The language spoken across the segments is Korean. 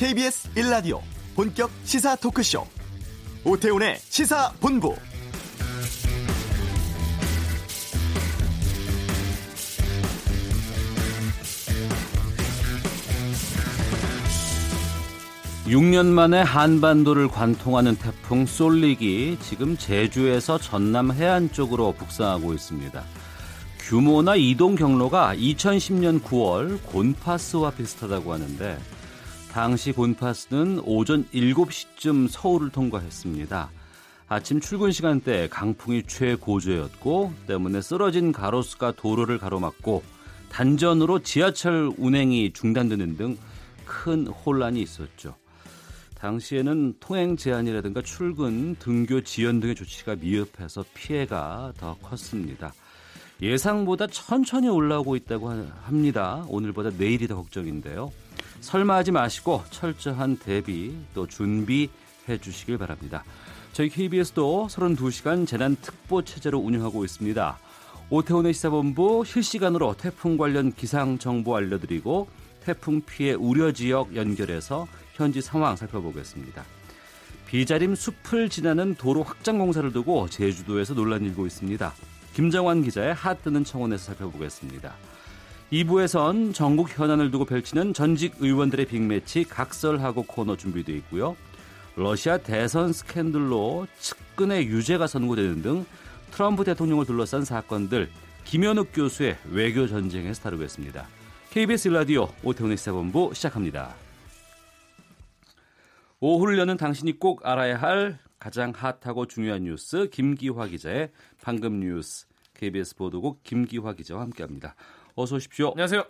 KBS 1라디오 본격 시사 토크쇼 오태훈의 시사본부 (6년) 만에 한반도를 관통하는 태풍 쏠릭이 지금 제주에서 전남 해안 쪽으로 북상하고 있습니다. 규모나 이동 경로가 2010년 9월 곤파스와 비슷하다고 하는데 당시 곤파스는 오전 7시쯤 서울을 통과했습니다. 아침 출근 시간대 강풍이 최고조였고 때문에 쓰러진 가로수가 도로를 가로막고 단전으로 지하철 운행이 중단되는 등 큰 혼란이 있었죠. 당시에는 통행 제한이라든가 출근, 등교 지연 등의 조치가 미흡해서 피해가 더 컸습니다. 예상보다 천천히 올라오고 있다고 합니다. 오늘보다 내일이 더 걱정인데요. 설마 하지 마시고 철저한 대비 또 준비해 주시길 바랍니다. 저희 KBS도 32시간 재난 특보 체제로 운영하고 있습니다. 오태훈의 시사본부 실시간으로 태풍 관련 기상 정보 알려드리고 태풍 피해 우려 지역 연결해서 현지 상황 살펴보겠습니다. 비자림 숲을 지나는 도로 확장 공사를 두고 제주도에서 논란이 일고 있습니다. 김정환 기자의 핫뜨는 청원에서 살펴보겠습니다. 2부에선 전국 현안을 두고 펼치는 전직 의원들의 빅매치 각설하고 코너 준비되어 있고요. 러시아 대선 스캔들로 측근의 유죄가 선고되는 등 트럼프 대통령을 둘러싼 사건들 김현욱 교수의 외교 전쟁에서 다루겠습니다. KBS 라디오 오태훈의 시사본부 시작합니다. 오후를 여는 당신이 꼭 알아야 할 가장 핫하고 중요한 뉴스 김기화 기자의 방금 뉴스 KBS 보도국 김기화 기자와 함께합니다. 어서 오십시오. 안녕하세요.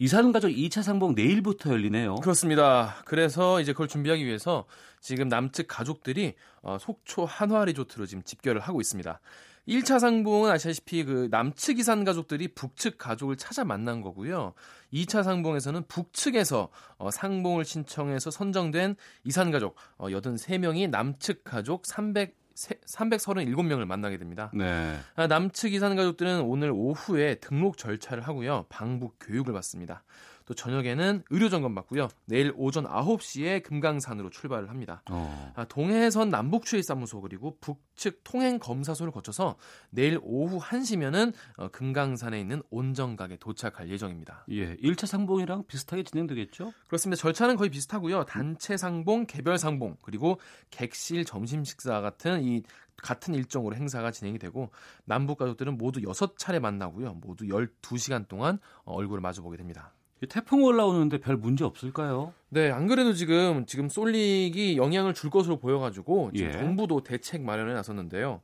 이사는 가족 2차 상봉 내일부터 열리네요. 그렇습니다. 그래서 이제 그걸 준비하기 위해서 지금 남측 가족들이 어, 속초 한화 리조트로 지금 집결을 하고 있습니다. 1차 상봉은 아시다시피 그 남측 이산 가족들이 북측 가족을 찾아 만난 거고요. 2차 상봉에서는 북측에서 어, 상봉을 신청해서 선정된 이산 가족 어, 83명이 남측 가족 300 337명을 만나게 됩니다. 네. 아, 남측 이산 가족들은 오늘 오후에 등록 절차를 하고요. 방북 교육을 받습니다. 또 저녁에는 의료 점검 받고요. 내일 오전 9시에 금강산으로 출발을 합니다. 어. 아, 동해선 남북추일사무소 그리고 북측 통행 검사소를 거쳐서 내일 오후 1시면은 어, 금강산에 있는 온정각에 도착할 예정입니다. 예, 1차 상봉이랑 비슷하게 진행되겠죠? 그렇습니다. 절차는 거의 비슷하고요. 단체 상봉, 개별 상봉, 그리고 객실 점심 식사 같은 이 같은 일정으로 행사가 진행이 되고 남북 가족들은 모두 6차례 만나고요. 모두 12시간 동안 얼굴을 마주보게 됩니다. 태풍 올라오는데 별 문제 없을까요? 네, 안 그래도 지금 지금 쏠릭이 영향을 줄 것으로 보여가지고 지금 예. 정부도 대책 마련에 나섰는데요.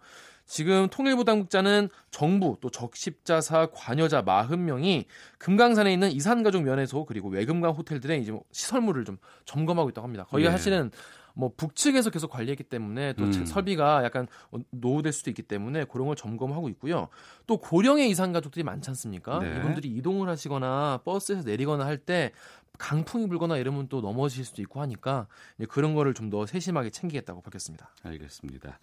지금 통일부 당국자는 정부 또 적십자사 관여자 40명이 금강산에 있는 이산가족 면회소 그리고 외금강 호텔들의 이제 뭐 시설물을 좀 점검하고 있다고 합니다. 거기가 예. 사실은 뭐 북측에서 계속 관리했기 때문에 또 음. 설비가 약간 노후될 수도 있기 때문에 그런 걸 점검하고 있고요. 또 고령의 이산 가족들이 많지 않습니까? 네. 이분들이 이동을 하시거나 버스에서 내리거나 할 때 강풍이 불거나 이러면 또 넘어질 수도 있고 하니까 그런 거를 좀 더 세심하게 챙기겠다고 밝혔습니다. 알겠습니다.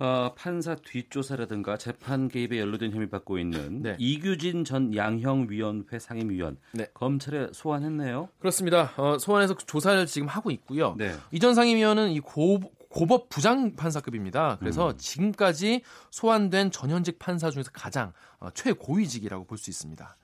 어, 판사 뒷조사라든가 재판 개입에 연루된 혐의 받고 있는 네. 이규진 전 양형위원회 상임위원 네. 검찰에 소환했네요. 그렇습니다. 어, 소환해서 조사를 지금 하고 있고요. 네. 이전 상임위원은 이 고, 고법 부장 판사급입니다. 그래서 음. 지금까지 소환된 전현직 판사 중에서 가장 어, 최고위직이라고 볼 수 있습니다.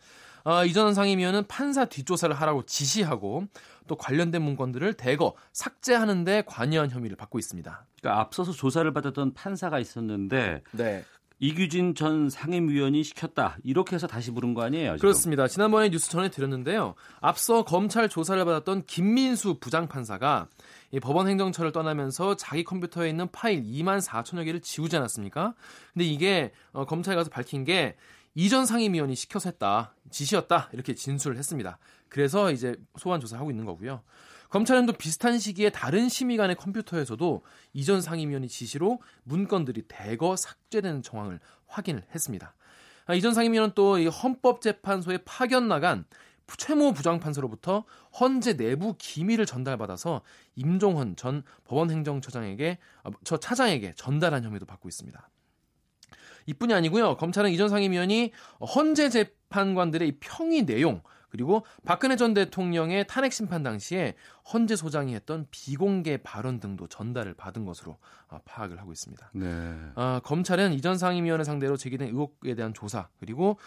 어, 이전 상임위원은 판사 뒷조사를 하라고 지시하고 또 관련된 문건들을 대거 삭제하는 데 관여한 혐의를 받고 있습니다. 그러니까 앞서서 조사를 받았던 판사가 있었는데 네. 이규진 전 상임위원이 시켰다. 이렇게 해서 다시 부른 거 아니에요? 지금? 그렇습니다. 지난번에 뉴스 전해드렸는데요. 앞서 검찰 조사를 받았던 김민수 부장판사가 이 법원 행정처를 떠나면서 자기 컴퓨터에 있는 파일 2만 4천여 개를 지우지 않았습니까? 근데 이게 어, 검찰에 가서 밝힌 게 이전 상임위원이 시켜서 했다. 지시였다. 이렇게 진술을 했습니다. 그래서 이제 소환 조사를 하고 있는 거고요. 검찰은 또 비슷한 시기에 다른 심의관의 컴퓨터에서도 이전 상임위원의 지시로 문건들이 대거 삭제되는 정황을 확인을 했습니다. 아, 이전 상임위원은 또 이 헌법재판소에 파견 나간 최모 부장판사로부터 헌재 내부 기밀을 전달받아서 임종헌 전 법원행정처장에게 아, 저 차장에게 전달한 혐의도 받고 있습니다. 이뿐이 아니고요. 검찰은 이전 상임위원이 헌재 재판관들의 평의 내용 그리고 박근혜 전 대통령의 탄핵 심판 당시에 헌재 소장이 했던 비공개 발언 등도 전달을 받은 것으로 어, 파악을 하고 있습니다. 네. 어, 검찰은 이전 상임위원회 상대로 제기된 의혹에 대한 조사 그리고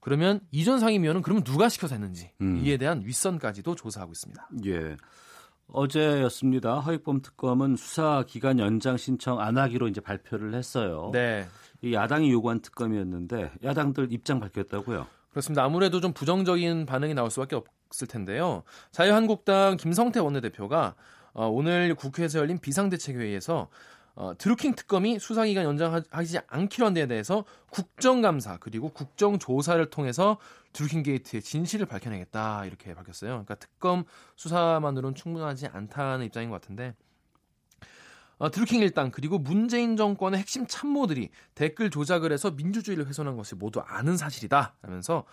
그러면 이전 상임위원은 그러면 누가 시켜서 했는지 음. 이에 대한 윗선까지도 조사하고 있습니다. 예. 어제였습니다. 허익범 특검은 수사 기간 연장 신청 안 하기로 이제 발표를 했어요. 네. 이 야당이 요구한 특검이었는데 야당들 입장 밝혔다고요. 그렇습니다. 아무래도 좀 부정적인 반응이 나올 수밖에 없을 텐데요. 자유한국당 김성태 원내대표가 어, 오늘 국회에서 열린 비상대책회의에서 어, 드루킹 특검이 수사기간 연장하지 않기로 한 데에 대해서 국정감사 그리고 국정조사를 통해서 드루킹 게이트의 진실을 밝혀내겠다 이렇게 밝혔어요. 그러니까 특검 수사만으로는 충분하지 않다는 입장인 것 같은데 어, 드루킹 일당 그리고 문재인 정권의 핵심 참모들이 댓글 조작을 해서 민주주의를 훼손한 것을 모두 아는 사실이다 라면서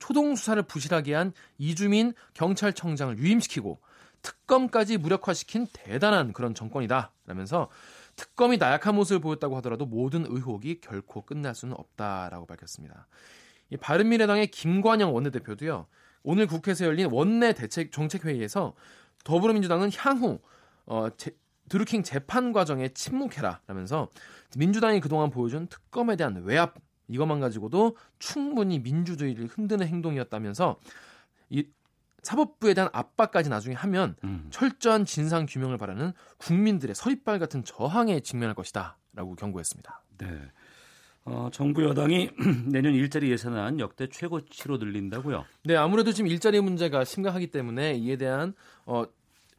초동 수사를 부실하게 한 이주민 경찰청장을 유임시키고 특검까지 무력화시킨 대단한 그런 정권이다 라면서 특검이 나약한 모습을 보였다고 하더라도 모든 의혹이 결코 끝날 수는 없다라고 밝혔습니다. 이 바른미래당의 김관영 원내대표도요. 오늘 국회에서 열린 원내 대책 정책 회의에서 더불어민주당은 향후 어, 제, 드루킹 재판 과정에 침묵해라 라면서 민주당이 그동안 보여준 특검에 대한 외압 이것만 가지고도 충분히 민주주의를 흔드는 행동이었다면서 이 사법부에 대한 압박까지 나중에 하면 음. 철저한 진상 규명을 바라는 국민들의 서리빨 같은 저항에 직면할 것이다라고 경고했습니다. 네. 어, 정부 여당이 내년 일자리 예산안 역대 최고치로 늘린다고요. 네, 아무래도 지금 일자리 문제가 심각하기 때문에 이에 대한 어,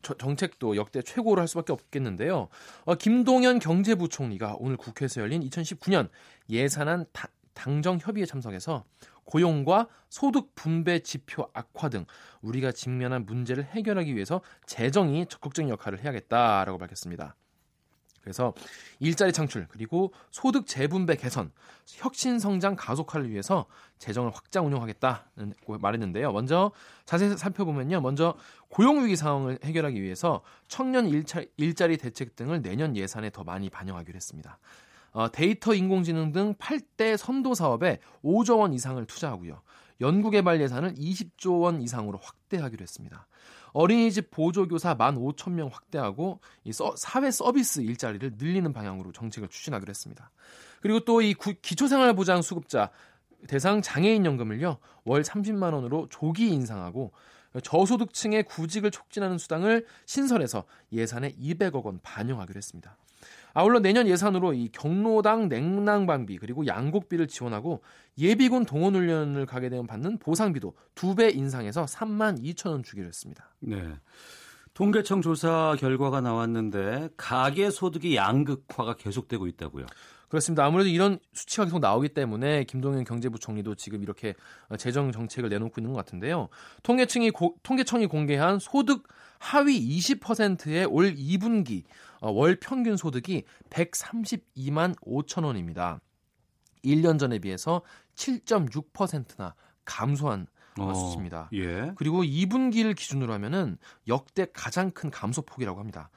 저, 정책도 역대 최고로 할 수밖에 없겠는데요. 어, 김동연 경제부총리가 오늘 국회에서 열린 2019년 예산안 다, 당정 협의에 참석해서 고용과 소득 분배 지표 악화 등 우리가 직면한 문제를 해결하기 위해서 재정이 적극적인 역할을 해야겠다라고 밝혔습니다. 그래서 일자리 창출 그리고 소득 재분배 개선, 혁신 성장 가속화를 위해서 재정을 확장 운용하겠다는 말했는데요. 먼저 자세히 살펴보면요. 먼저 고용 위기 상황을 해결하기 위해서 청년 일차, 일자리 대책 등을 내년 예산에 더 많이 반영하기로 했습니다. 어, 데이터 인공지능 등 8대 선도 사업에 5조 원 이상을 투자하고요. 연구개발 예산을 20조 원 이상으로 확대하기로 했습니다. 어린이집 보조교사 15,000명 확대하고 이 서, 사회 서비스 일자리를 늘리는 방향으로 정책을 추진하기로 했습니다. 그리고 또 이 기초생활보장 수급자 대상 장애인 연금을요. 월 30만 원으로 조기 인상하고 저소득층의 구직을 촉진하는 수당을 신설해서 예산에 200억 원 반영하기로 했습니다. 아울러 내년 예산으로 이 경로당 냉난방비 그리고 양곡비를 지원하고 예비군 동원 훈련을 가게 되면 받는 보상비도 두 배 인상해서 3만 2천 원 주기로 했습니다. 네. 통계청 조사 결과가 나왔는데 가계 소득이 양극화가 계속되고 있다고요. 그렇습니다. 아무래도 이런 수치가 계속 나오기 때문에 김동연 경제부총리도 지금 이렇게 재정 정책을 내놓고 있는 것 같은데요. 통계청이 고, 통계청이 공개한 소득 하위 20%의 올 2분기 어, 월 평균 소득이 132만 5천 원입니다. 1년 전에 비해서 7.6%나 감소한 어, 수치입니다. 예. 그리고 2분기를 기준으로 하면은 역대 가장 큰 감소폭이라고 합니다.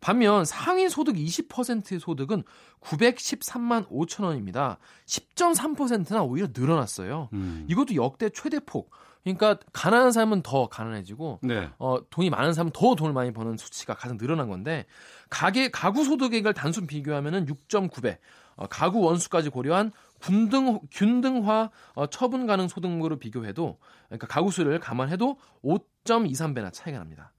반면 상위 소득 20%의 소득은 913만 5천 원입니다. 10.3%나 오히려 늘어났어요. 음. 이것도 역대 최대폭. 그러니까 가난한 사람은 더 가난해지고 네. 어, 돈이 많은 사람은 더 돈을 많이 버는 수치가 가장 늘어난 건데 가계 가구 소득액을 단순 비교하면은 6.9배, 어, 가구 원수까지 고려한 균등 균등화 어, 처분 가능 소득물을 비교해도 그러니까 가구 수를 감안해도 5.23배나 차이가 납니다.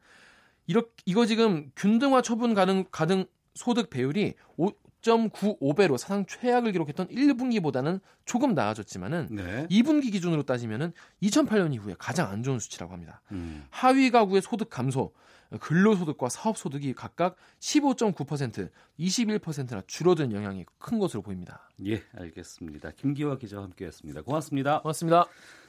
이렇게 이거 지금 균등화 처분 가능 가능 소득 배율이 5.95배로 사상 최악을 기록했던 1분기보다는 조금 나아졌지만은 네. 2분기 기준으로 따지면은 2008년 이후에 가장 안 좋은 수치라고 합니다. 음. 하위 가구의 소득 감소, 근로소득과 사업소득이 각각 15.9%, 21%나 줄어든 영향이 큰 것으로 보입니다. 예, 알겠습니다. 김기화 기자와 함께했습니다. 고맙습니다. 고맙습니다.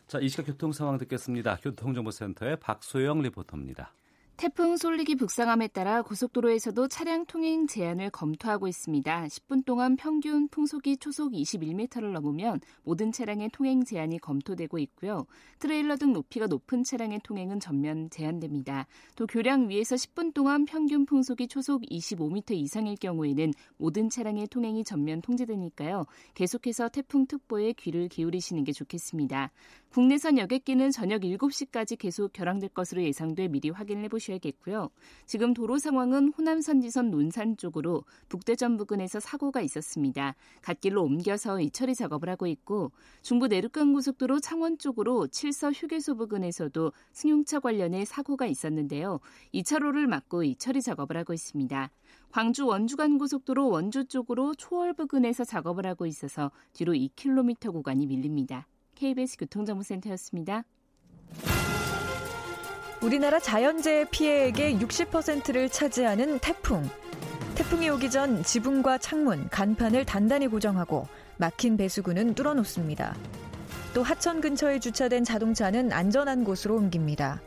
자, 이 시각 교통 상황 듣겠습니다. 교통정보센터의 박소영 리포터입니다. 태풍 쏠리기 북상함에 따라 고속도로에서도 차량 통행 제한을 검토하고 있습니다. 10분 동안 평균 풍속이 초속 21m를 넘으면 모든 차량의 통행 제한이 검토되고 있고요. 트레일러 등 높이가 높은 차량의 통행은 전면 제한됩니다. 또 교량 위에서 10분 동안 평균 풍속이 초속 25m 이상일 경우에는 모든 차량의 통행이 전면 통제되니까요. 계속해서 태풍 특보에 귀를 기울이시는 게 좋겠습니다. 국내선 여객기는 저녁 7시까지 계속 결항될 것으로 예상돼 미리 확인을 해보셔야겠고요. 지금 도로 상황은 호남 선 지선 논산 쪽으로 북대전 부근에서 사고가 있었습니다. 갓길로 옮겨서 이처리 작업을 하고 있고 중부 내륙간 고속도로 창원 쪽으로 칠서 휴게소 부근에서도 승용차 관련해 사고가 있었는데요. 2차로를 막고 이처리 작업을 하고 있습니다. 광주 원주간 고속도로 원주 쪽으로 초월 부근에서 작업을 하고 있어서 뒤로 2km 구간이 밀립니다. KBS 교통정보센터였습니다. 우리나라 자연재해 피해액의 60%를 차지하는 태풍. 태풍이 오기 전 지붕과 창문, 간판을 단단히 고정하고 막힌 배수구는 뚫어놓습니다. 또 하천 근처에 주차된 자동차는 안전한 곳으로 옮깁니다.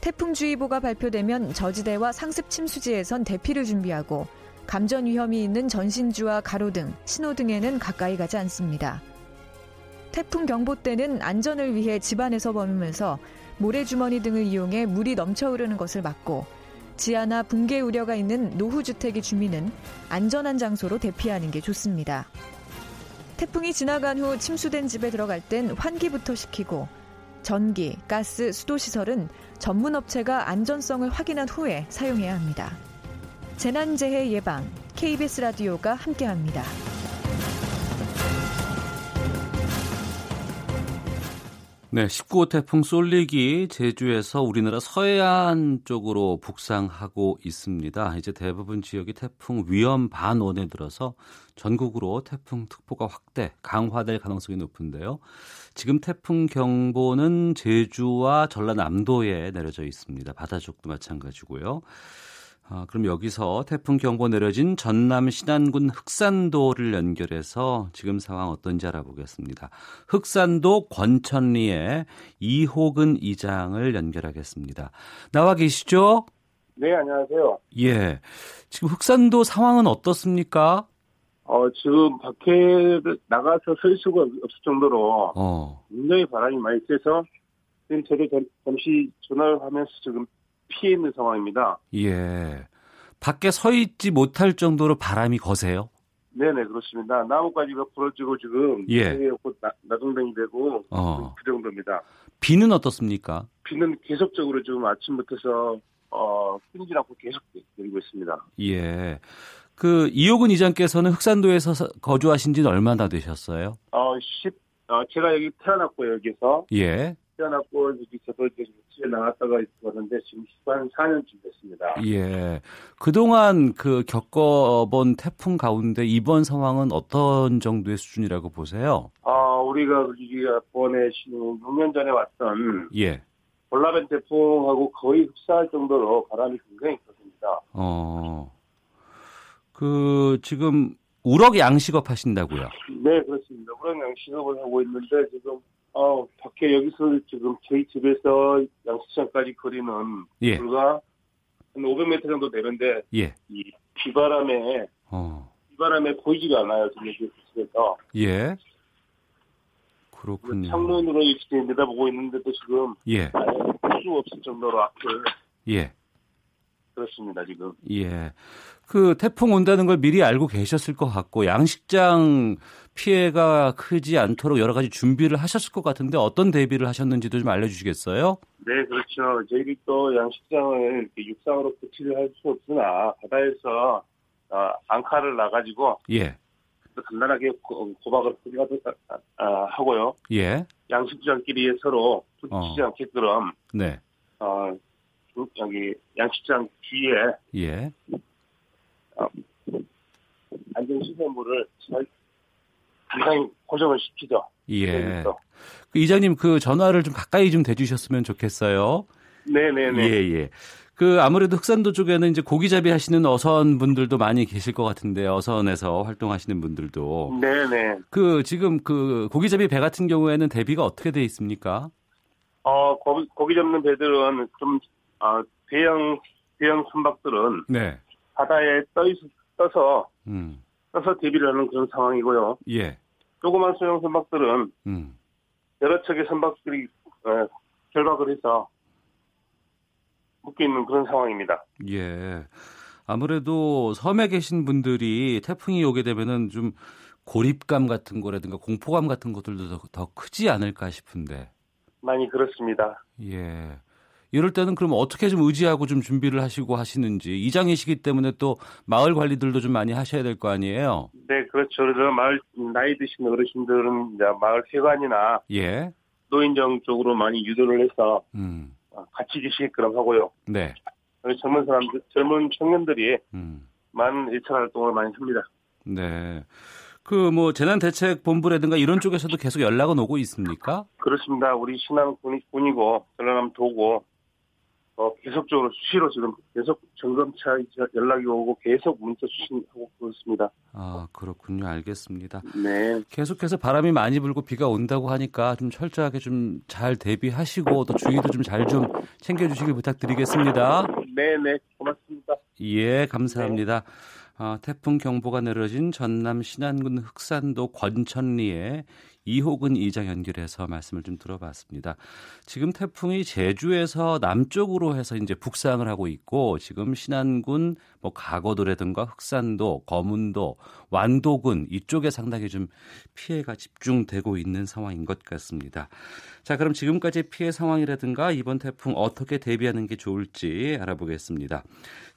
태풍주의보가 발표되면 저지대와 상습 침수지에선 대피를 준비하고 감전 위험이 있는 전신주와 가로등, 신호등에는 가까이 가지 않습니다. 태풍 경보 때는 안전을 위해 집안에서 머물면서 모래주머니 등을 이용해 물이 넘쳐 흐르는 것을 막고 지하나 붕괴 우려가 있는 노후주택의 주민은 안전한 장소로 대피하는 게 좋습니다. 태풍이 지나간 후 침수된 집에 들어갈 땐 환기부터 시키고 전기, 가스, 수도시설은 전문 업체가 안전성을 확인한 후에 사용해야 합니다. 재난재해 예방 KBS 라디오가 함께합니다. 네, 19호 태풍 쏠리기 제주에서 우리나라 서해안 쪽으로 북상하고 있습니다. 이제 대부분 지역이 태풍 위험 반원에 들어서 전국으로 태풍 특보가 확대, 강화될 가능성이 높은데요. 지금 태풍 경보는 제주와 전라남도에 내려져 있습니다. 바다 쪽도 마찬가지고요. 아, 그럼 여기서 태풍 경보 내려진 전남 신안군 흑산도를 연결해서 지금 상황 어떤지 알아보겠습니다. 흑산도 권천리에 이호근 이장을 연결하겠습니다. 나와 계시죠? 네, 안녕하세요. 예. 지금 흑산도 상황은 어떻습니까? 어, 지금 밖에 나가서 설 수가 없을 정도로 어. 굉장히 바람이 많이 세서 지금 저도 잠시 전화를 하면서 지금 피해 있는 상황입니다. 예. 밖에 서 있지 못할 정도로 바람이 거세요? 네네, 그렇습니다. 나무가지가 부러지고 지금 예. 나, 나동댕이 되고 어. 그 정도입니다. 비는 어떻습니까? 비는 계속적으로 지금 아침부터서 어, 끊이지 않고 계속 내리고 있습니다. 예. 그 이호근 이장께서는 흑산도에서 거주하신 지는 얼마나 되셨어요? 어, 10, 어, 제가 여기 태어났고 여기서 예. 태어났고 이제 집에 나갔다가 있었는데 지금 한 4년쯤 됐습니다. 예. 그동안 그 겪어본 태풍 가운데 이번 상황은 어떤 정도의 수준이라고 보세요? 아, 우리가 우리가 번에 6년 전에 왔던 예. 볼라벤 태풍하고 거의 흡사할 정도로 바람이 굉장히 컸습니다. 어. 그 지금 우럭 양식업 하신다고요? 네, 그렇습니다. 우럭 양식업을 하고 있는데 지금 어, 밖에 여기서 지금 저희 집에서 양식장까지 거리는 예. 불과 한 500m 정도 되는데 예. 이 비바람에 어. 비바람에 보이지가 않아요. 지금 집에서 예. 그렇군요. 창문으로 이렇게 내다보고 있는데도 지금 예. 수 없을 정도로 앞을 예. 그렇습니다. 지금 예. 그 태풍 온다는 걸 미리 알고 계셨을 것 같고 양식장 피해가 크지 않도록 여러 가지 준비를 하셨을 것 같은데 어떤 대비를 하셨는지도 좀 알려주시겠어요? 네, 그렇죠. 저희들이 또 양식장을 육상으로 고치를 할 수 없으나 바다에서 어, 앙카를 놔가지고 예. 간단하게 고, 박을 아, 하고요. 예. 양식장끼리 서로 부딪히지 어. 않게끔 네. 어, 여기 양식장 뒤에 예. 안전 시설물을 잘 굉장히 고정을 시키죠. 예. 그 이장님 그 전화를 좀 가까이 좀 대주셨으면 좋겠어요. 네네네. 예, 예. 그 아무래도 흑산도 쪽에는 이제 고기잡이 하시는 어선 분들도 많이 계실 것 같은데 어선에서 활동하시는 분들도 네네. 그 지금 그 고기잡이 배 같은 경우에는 대비가 어떻게 돼 있습니까? 어, 고기, 고기 잡는 배들은 좀, 아, 대형 대형 선박들은 네. 바다에 떠 있, 떠서 음. 떠서 대비를 하는 그런 상황이고요. 예. 조그만 소형 선박들은 음. 여러 척의 선박들이 어, 결박을 해서 묶여 있는 그런 상황입니다. 예. 아무래도 섬에 계신 분들이 태풍이 오게 되면은 좀 고립감 같은 거라든가 공포감 같은 것들도 더, 더 크지 않을까 싶은데. 많이 그렇습니다. 예. 이럴 때는 그럼 어떻게 좀 의지하고 좀 준비를 하시고 하시는지 이장이시기 때문에 또 마을 관리들도 좀 많이 하셔야 될 거 아니에요. 네, 그렇죠. 그래서 마을 나이 드신 어르신들은 이제 마을 회관이나 예. 노인정 쪽으로 많이 유도를 해서 음. 어, 같이 계시게끔 하고요. 네. 젊은 사람들, 젊은 청년들이 음. 많은 일차 활동을 많이 합니다. 네. 그뭐 재난대책본부라든가 이런 쪽에서도 계속 연락은 오고 있습니까? 그렇습니다. 우리 신안 군이, 군이고 전라남 도고 어, 계속적으로 수시로 지금 계속 점검차 연락이 오고 계속 문자 수신하고 그렇습니다. 아 그렇군요. 알겠습니다. 네, 계속해서 바람이 많이 불고 비가 온다고 하니까 좀 철저하게 좀 잘 대비하시고 또 주의도 좀 잘좀 챙겨주시길 부탁드리겠습니다. 네, 네, 고맙습니다. 예, 감사합니다. 아, 태풍 경보가 내려진 전남 신안군 흑산도 권천리에 이호근 이장 연결해서 말씀을 좀 들어봤습니다. 지금 태풍이 제주에서 남쪽으로 해서 이제 북상을 하고 있고 지금 신안군 뭐 가거도라든가 흑산도, 거문도, 완도군 이쪽에 상당히 좀 피해가 집중되고 있는 상황인 것 같습니다. 자, 그럼 지금까지 피해 상황이라든가 이번 태풍 어떻게 대비하는 게 좋을지 알아보겠습니다.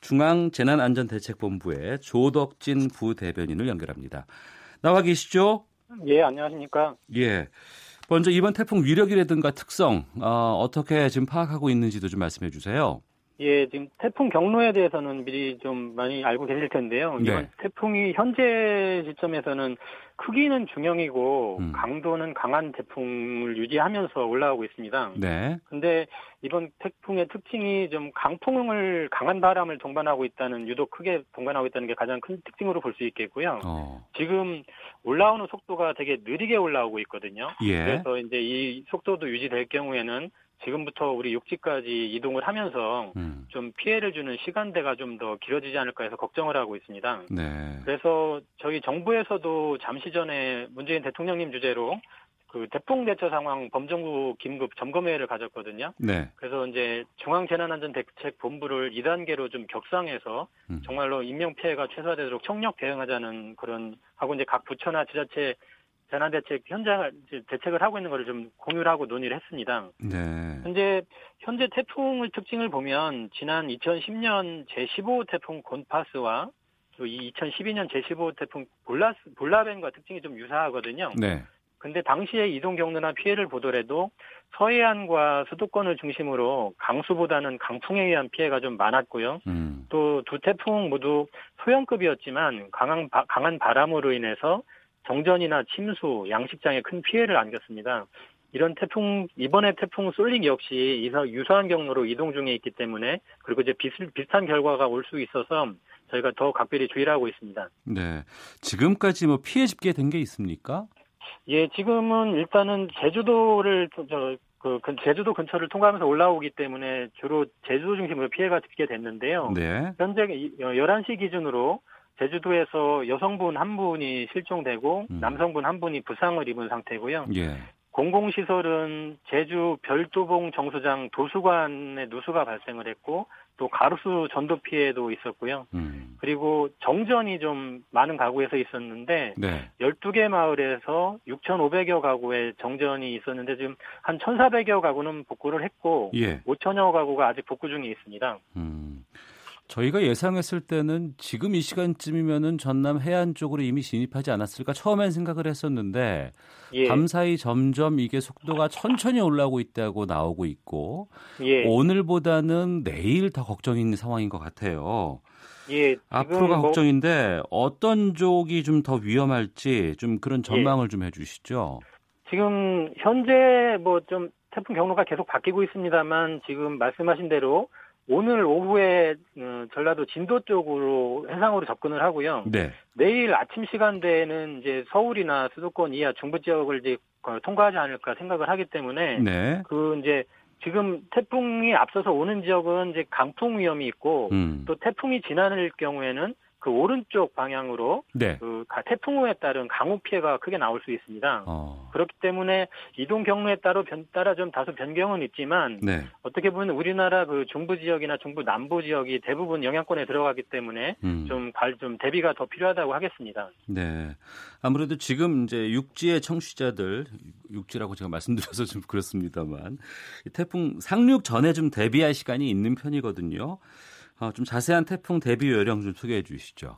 중앙 재난안전대책본부의 조덕진 부대변인을 연결합니다. 나와 계시죠? 예, 안녕하십니까. 예. 먼저 이번 태풍 위력이라든가 특성 어, 떻게 지금 파악하고 있는지도 좀 말씀해 주세요. 예, 지금 태풍 경로에 대해서는 미리 좀 많이 알고 계실 텐데요. 네. 이번 태풍이 현재 시점에서는 크기는 중형이고 음. 강도는 강한 태풍을 유지하면서 올라오고 있습니다. 네. 근데 이번 태풍의 특징이 좀 강풍을 강한 바람을 동반하고 있다는 유독 크게 동반하고 있다는 게 가장 큰 특징으로 볼 수 있겠고요. 어. 지금 올라오는 속도가 되게 느리게 올라오고 있거든요. 예. 그래서 이제 이 속도도 유지될 경우에는 지금부터 우리 육지까지 이동을 하면서 음. 좀 피해를 주는 시간대가 좀 더 길어지지 않을까 해서 걱정을 하고 있습니다. 네. 그래서 저희 정부에서도 잠시 전에 문재인 대통령님 주재로 그 태풍 대처 상황 범정부 긴급 점검회의를 가졌거든요. 네. 그래서 이제 중앙 재난안전 대책 본부를 2단계로 좀 격상해서 음. 정말로 인명 피해가 최소화되도록 총력 대응하자는 그런 하고 이제 각 부처나 지자체 재난 대책 현장 이제 대책을 하고 있는 거를 좀 공유를 하고 논의를 했습니다. 네. 현재 현재 태풍의 특징을 보면 지난 2010년 제15 태풍 곤파스와 또이 2012년 제15 태풍 볼라스 볼라벤과 특징이 좀 유사하거든요. 네. 근데 당시에 이동 경로나 피해를 보더라도 서해안과 수도권을 중심으로 강수보다는 강풍에 의한 피해가 좀 많았고요. 음. 또두 태풍 모두 소형급이었지만 강한, 바, 강한 바람으로 인해서 정전이나 침수, 양식장에 큰 피해를 안겼습니다. 이런 태풍 이번에 태풍 쏠릭 역시 이사 유사한 경로로 이동 중에 있기 때문에 그리고 이제 비슷, 비슷한 결과가 올 수 있어서 저희가 더 각별히 주의를 하고 있습니다. 네. 지금까지 뭐 피해 집계 된 게 있습니까? 예, 지금은 일단은 제주도를 저, 그 근- 제주도 근처를 통과하면서 올라오기 때문에 주로 제주도 중심으로 피해가 집계 됐는데요. 네. 현재 이- 어, 11시 기준으로 제주도에서 여성분 한 분이 실종되고 음. 남성분 한 분이 부상을 입은 상태고요. 예. 공공시설은 제주 별도봉 정수장 도수관에 누수가 발생을 했고 또 가로수 전도 피해도 있었고요. 음. 그리고 정전이 좀 많은 가구에서 있었는데 네. 12개 마을에서 6,500여 가구의 정전이 있었는데 지금 한 1,400여 가구는 복구를 했고 예. 5천여 가구가 아직 복구 중에 있습니다. 음. 저희가 예상했을 때는 지금 이 시간쯤이면은 전남 해안 쪽으로 이미 진입하지 않았을까 처음엔 생각을 했었는데 예. 밤사이 점점 이게 속도가 천천히 올라오고 있다고 나오고 있고 예. 오늘보다는 내일 더 걱정인 상황인 것 같아요. 예. 앞으로가 뭐 걱정인데 어떤 쪽이 좀 더 위험할지 좀 예. 그런 전망을 좀 해주시죠. 지금 현재 뭐 좀 태풍 경로가 계속 바뀌고 있습니다만 지금 말씀하신 대로 오늘 오후에 어, 전라도 진도 쪽으로 해상으로 접근을 하고요. 네. 내일 아침 시간대에는 이제 서울이나 수도권 이하 중부 지역을 이제 어, 통과하지 않을까 생각을 하기 때문에 네. 그 이제 지금 태풍이 앞서서 오는 지역은 이제 강풍 위험이 있고 음. 또 태풍이 지나는 경우에는 그 오른쪽 방향으로 네. 그 가- 태풍호에 따른 강우 피해가 크게 나올 수 있습니다. 어. 그렇기 때문에 이동 경로에 따라 변, 따라 좀 다소 변경은 있지만 네. 어떻게 보면 우리나라 그 중부 지역이나 중부 남부 지역이 대부분 영향권에 들어가기 때문에 음. 좀, 대비가 더 필요하다고 하겠습니다. 네. 아무래도 지금 이제 육지의 청취자들, 육지라고 제가 말씀드려서 좀 그렇습니다만, 이 태풍 상륙 전에 좀 대비할 시간이 있는 편이거든요. 어, 좀 자세한 태풍 대비 요령 좀 소개해 주시죠.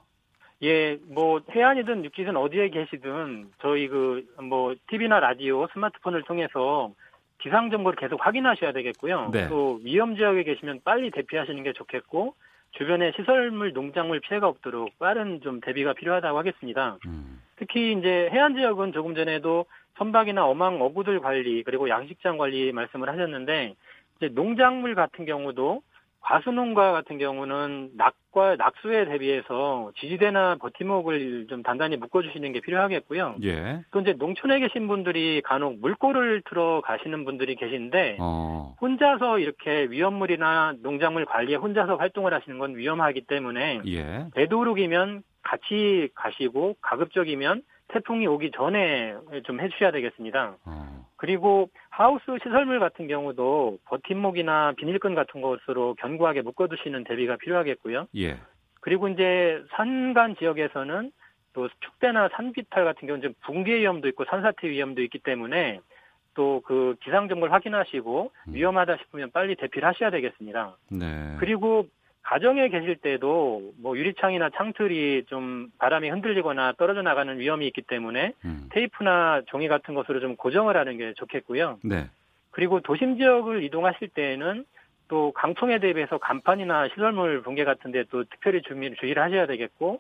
예, 뭐 해안이든 육지든 어디에 계시든 저희 그 뭐 TV나 라디오, 스마트폰을 통해서 기상 정보를 계속 확인하셔야 되겠고요. 네. 또 위험 지역에 계시면 빨리 대피하시는 게 좋겠고 주변에 시설물, 농작물 피해가 없도록 빠른 좀 대비가 필요하다고 하겠습니다. 음. 특히 이제 해안 지역은 조금 전에도 선박이나 어망 어구들 관리 그리고 양식장 관리 말씀을 하셨는데 이제 농작물 같은 경우도 과수농가 같은 경우는 낙과 낙수에 대비해서 지지대나 버팀목을 좀 단단히 묶어주시는 게 필요하겠고요. 예. 또 이제 농촌에 계신 분들이 간혹 물꼬를 틀어 가시는 분들이 계신데 어. 혼자서 이렇게 위험물이나 농작물 관리에 혼자서 활동을 하시는 건 위험하기 때문에 예. 되도록이면 같이 가시고 가급적이면 태풍이 오기 전에 좀 해주셔야 되겠습니다. 어. 그리고 하우스 시설물 같은 경우도 버팀목이나 비닐끈 같은 것으로 견고하게 묶어두시는 대비가 필요하겠고요. 예. 그리고 이제 산간 지역에서는 또 축대나 산비탈 같은 경우는 좀 붕괴 위험도 있고 산사태 위험도 있기 때문에 또 그 기상 정보를 확인하시고 음. 위험하다 싶으면 빨리 대피를 하셔야 되겠습니다. 네. 그리고 가정에 계실 때도 뭐 유리창이나 창틀이 좀 바람이 흔들리거나 떨어져 나가는 위험이 있기 때문에 음. 테이프나 종이 같은 것으로 좀 고정을 하는 게 좋겠고요. 네. 그리고 도심 지역을 이동하실 때에는 또 강풍에 대비해서 간판이나 시설물 붕괴 같은 데 또 특별히 주의, 주의를 하셔야 되겠고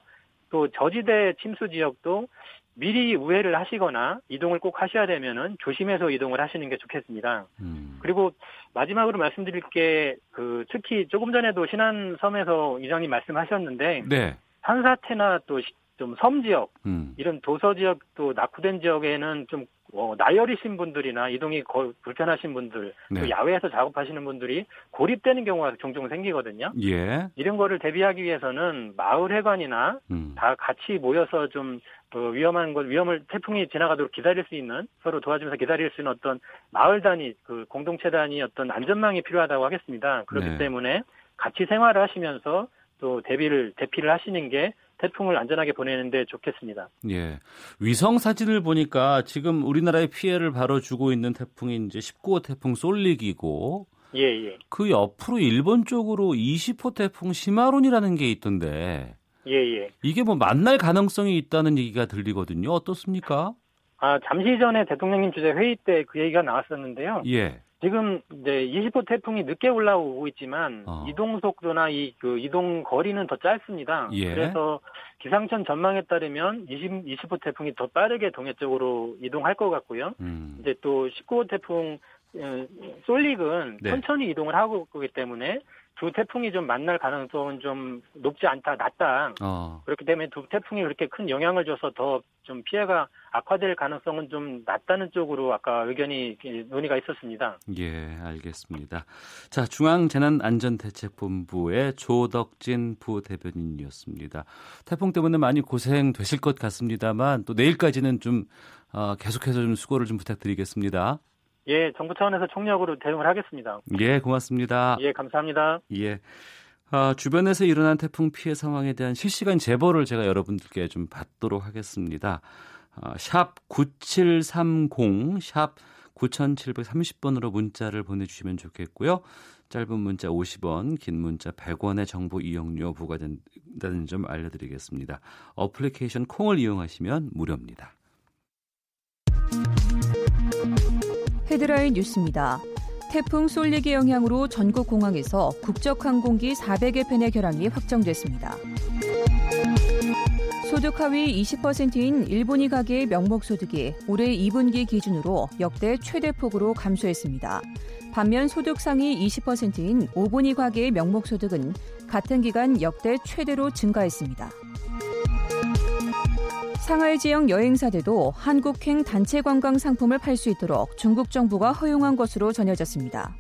또 저지대 침수 지역도 미리 우회를 하시거나 이동을 꼭 하셔야 되면은 조심해서 이동을 하시는 게 좋겠습니다. 음. 그리고 마지막으로 말씀드릴 게 그 특히 조금 전에도 신안섬에서 이장님 말씀하셨는데 네. 산사태나 또 좀 섬 지역 음. 이런 도서 지역 또 낙후된 지역에는 좀 어, 나열이신 분들이나 이동이 거- 불편하신 분들 네. 또 야외에서 작업하시는 분들이 고립되는 경우가 종종 생기거든요. 예. 이런 거를 대비하기 위해서는 마을 회관이나 음. 다 같이 모여서 좀 어, 위험한 것, 위험을 태풍이 지나가도록 기다릴 수 있는 서로 도와주면서 기다릴 수 있는 어떤 마을 단위, 그 공동체 단위 어떤 안전망이 필요하다고 하겠습니다. 그렇기 네. 때문에 같이 생활을 하시면서 또 대비를 대피를 하시는 게 태풍을 안전하게 보내는데 좋겠습니다. 예. 위성 사진을 보니까 지금 우리나라에 피해를 바로 주고 있는 태풍이 이제 19호 태풍 쏠릭이고 예, 예. 그 옆으로 일본 쪽으로 20호 태풍 시마론이라는 게 있던데 예, 예. 이게 뭐 만날 가능성이 있다는 얘기가 들리거든요. 어떻습니까? 아, 잠시 전에 대통령님 주재 회의 때 그 얘기가 나왔었는데요. 예. 지금 이제 20호 태풍이 늦게 올라오고 있지만 어. 이동 속도나 이 그 이동 거리는 더 짧습니다. 예. 그래서 기상청 전망에 따르면 20, 20호 태풍이 더 빠르게 동해 쪽으로 이동할 것 같고요. 음. 이제 또 19호 태풍 어, 솔릭은 네. 천천히 이동을 하고 있기 때문에 두 태풍이 좀 만날 가능성은 좀 높지 않다, 낮다. 어. 그렇기 때문에 두 태풍이 그렇게 큰 영향을 줘서 더 좀 피해가 악화될 가능성은 좀 낮다는 쪽으로 아까 의견이 논의가 있었습니다. 예, 알겠습니다. 자, 중앙재난안전대책본부의 조덕진 부대변인이었습니다. 태풍 때문에 많이 고생되실 것 같습니다만 또 내일까지는 좀 어, 계속해서 좀 수고를 좀 부탁드리겠습니다. 예, 정부 차원에서 총력으로 대응을 하겠습니다. 예, 고맙습니다. 예, 감사합니다. 예. 아, 주변에서 일어난 태풍 피해 상황에 대한 실시간 제보를 제가 여러분들께 좀 받도록 하겠습니다. 아, 샵 9730, 샵 9730번으로 문자를 보내주시면 좋겠고요. 짧은 문자 50원, 긴 문자 100원의 정보 이용료 부과된다는 점 알려드리겠습니다. 어플리케이션 콩을 이용하시면 무료입니다. 헤드라인 뉴스입니다. 태풍 쏠리기 영향으로 전국 공항에서 국적 항공기 400여 편의 결항이 확정됐습니다. 소득 하위 20%인 일본이 가계의 명목 소득이 올해 2분기 기준으로 역대 최대폭으로 감소했습니다. 반면 소득 상위 20%인 5분위 가계의 명목 소득은 같은 기간 역대 최대로 증가했습니다. 상하이 지역 여행사들도 한국행 단체 관광 상품을 팔 수 있도록 중국 정부가 허용한 것으로 전해졌습니다.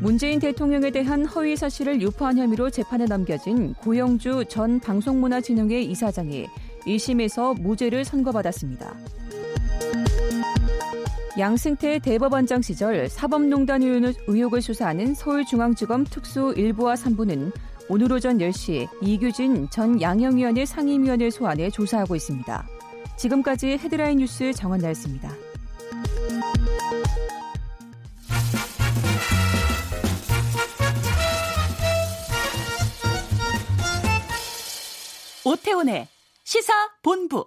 문재인 대통령에 대한 허위 사실을 유포한 혐의로 재판에 넘겨진 고영주 전 방송문화진흥회 이사장이 1심에서 무죄를 선고받았습니다. 양승태 대법원장 시절 사법농단 의혹을 수사하는 서울중앙지검 특수 1부와 3부는 오늘 오전 10시 이규진 전 양형위원회 상임위원을 소환해 조사하고 있습니다. 지금까지 헤드라인 뉴스 정원나였습니다. 오태훈의 시사 본부.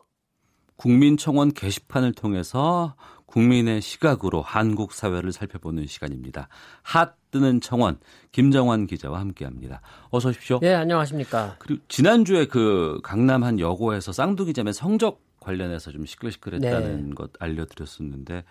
국민청원 게시판을 통해서 국민의 시각으로 한국 사회를 살펴보는 시간입니다. 핫 뜨는 청원 김정환 기자와 함께합니다. 어서 오십시오. 네, 안녕하십니까. 그리고 지난주에 그 강남 한 여고에서 쌍둥이자매 성적 관련해서 좀 시끌시끌했다는 네. 것 알려드렸었는데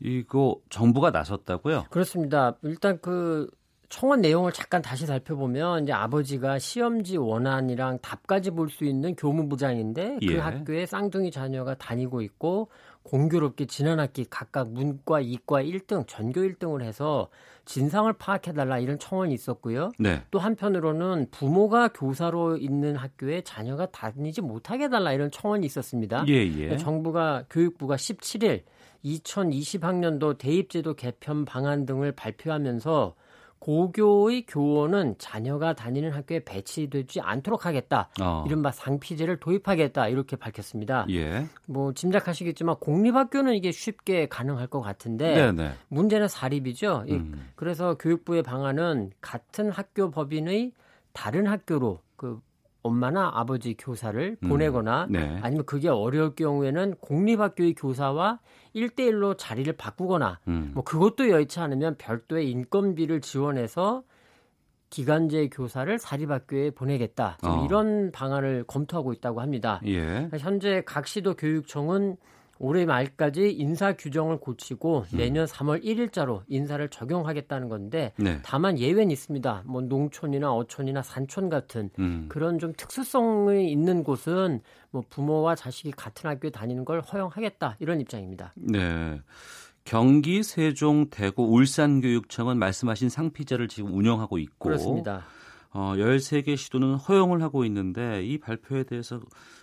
이거 정부가 나섰다고요? 그렇습니다. 일단 그 청원 내용을 잠깐 다시 살펴보면 이제 아버지가 시험지 원안이랑 답까지 볼 수 있는 교무부장인데 그 예. 학교에 쌍둥이 자녀가 다니고 있고 공교롭게 지난 학기 각각 문과, 이과 1등, 전교 1등을 해서 진상을 파악해달라 이런 청원이 있었고요. 네. 또 한편으로는 부모가 교사로 있는 학교에 자녀가 다니지 못하게 해달라 이런 청원이 있었습니다. 예, 예. 정부가 교육부가 17일 2020학년도 대입제도 개편 방안 등을 발표하면서 고교의 교원은 자녀가 다니는 학교에 배치되지 않도록 하겠다. 어. 이른바 상피제를 도입하겠다. 이렇게 밝혔습니다. 예. 뭐 짐작하시겠지만 공립학교는 이게 쉽게 가능할 것 같은데 네네. 문제는 사립이죠. 음. 그래서 교육부의 방안은 같은 학교 법인의 다른 학교로 그 엄마나 아버지 교사를 음. 보내거나 네. 아니면 그게 어려울 경우에는 공립학교의 교사와 1대1로 자리를 바꾸거나 음. 뭐 그것도 여의치 않으면 별도의 인건비를 지원해서 기간제 교사를 사립학교에 보내겠다. 어. 이런 방안을 검토하고 있다고 합니다. 예. 현재 각 시도 교육청은 올해 말까지 인사 규정을 고치고 음. 내년 3월 1일자로 인사를 적용하겠다는 건데 네. 다만 예외는 있습니다. 뭐 농촌이나 어촌이나 산촌 같은 음. 그런 좀 특수성이 있는 곳은 뭐 부모와 자식이 같은 학교에 다니는 걸 허용하겠다 이런 입장입니다. 네. 경기, 세종, 대구, 울산교육청은 말씀하신 상피자를 지금 운영하고 있고 그렇습니다. 어, 13개 시도는 허용을 하고 있는데 이 발표에 대해서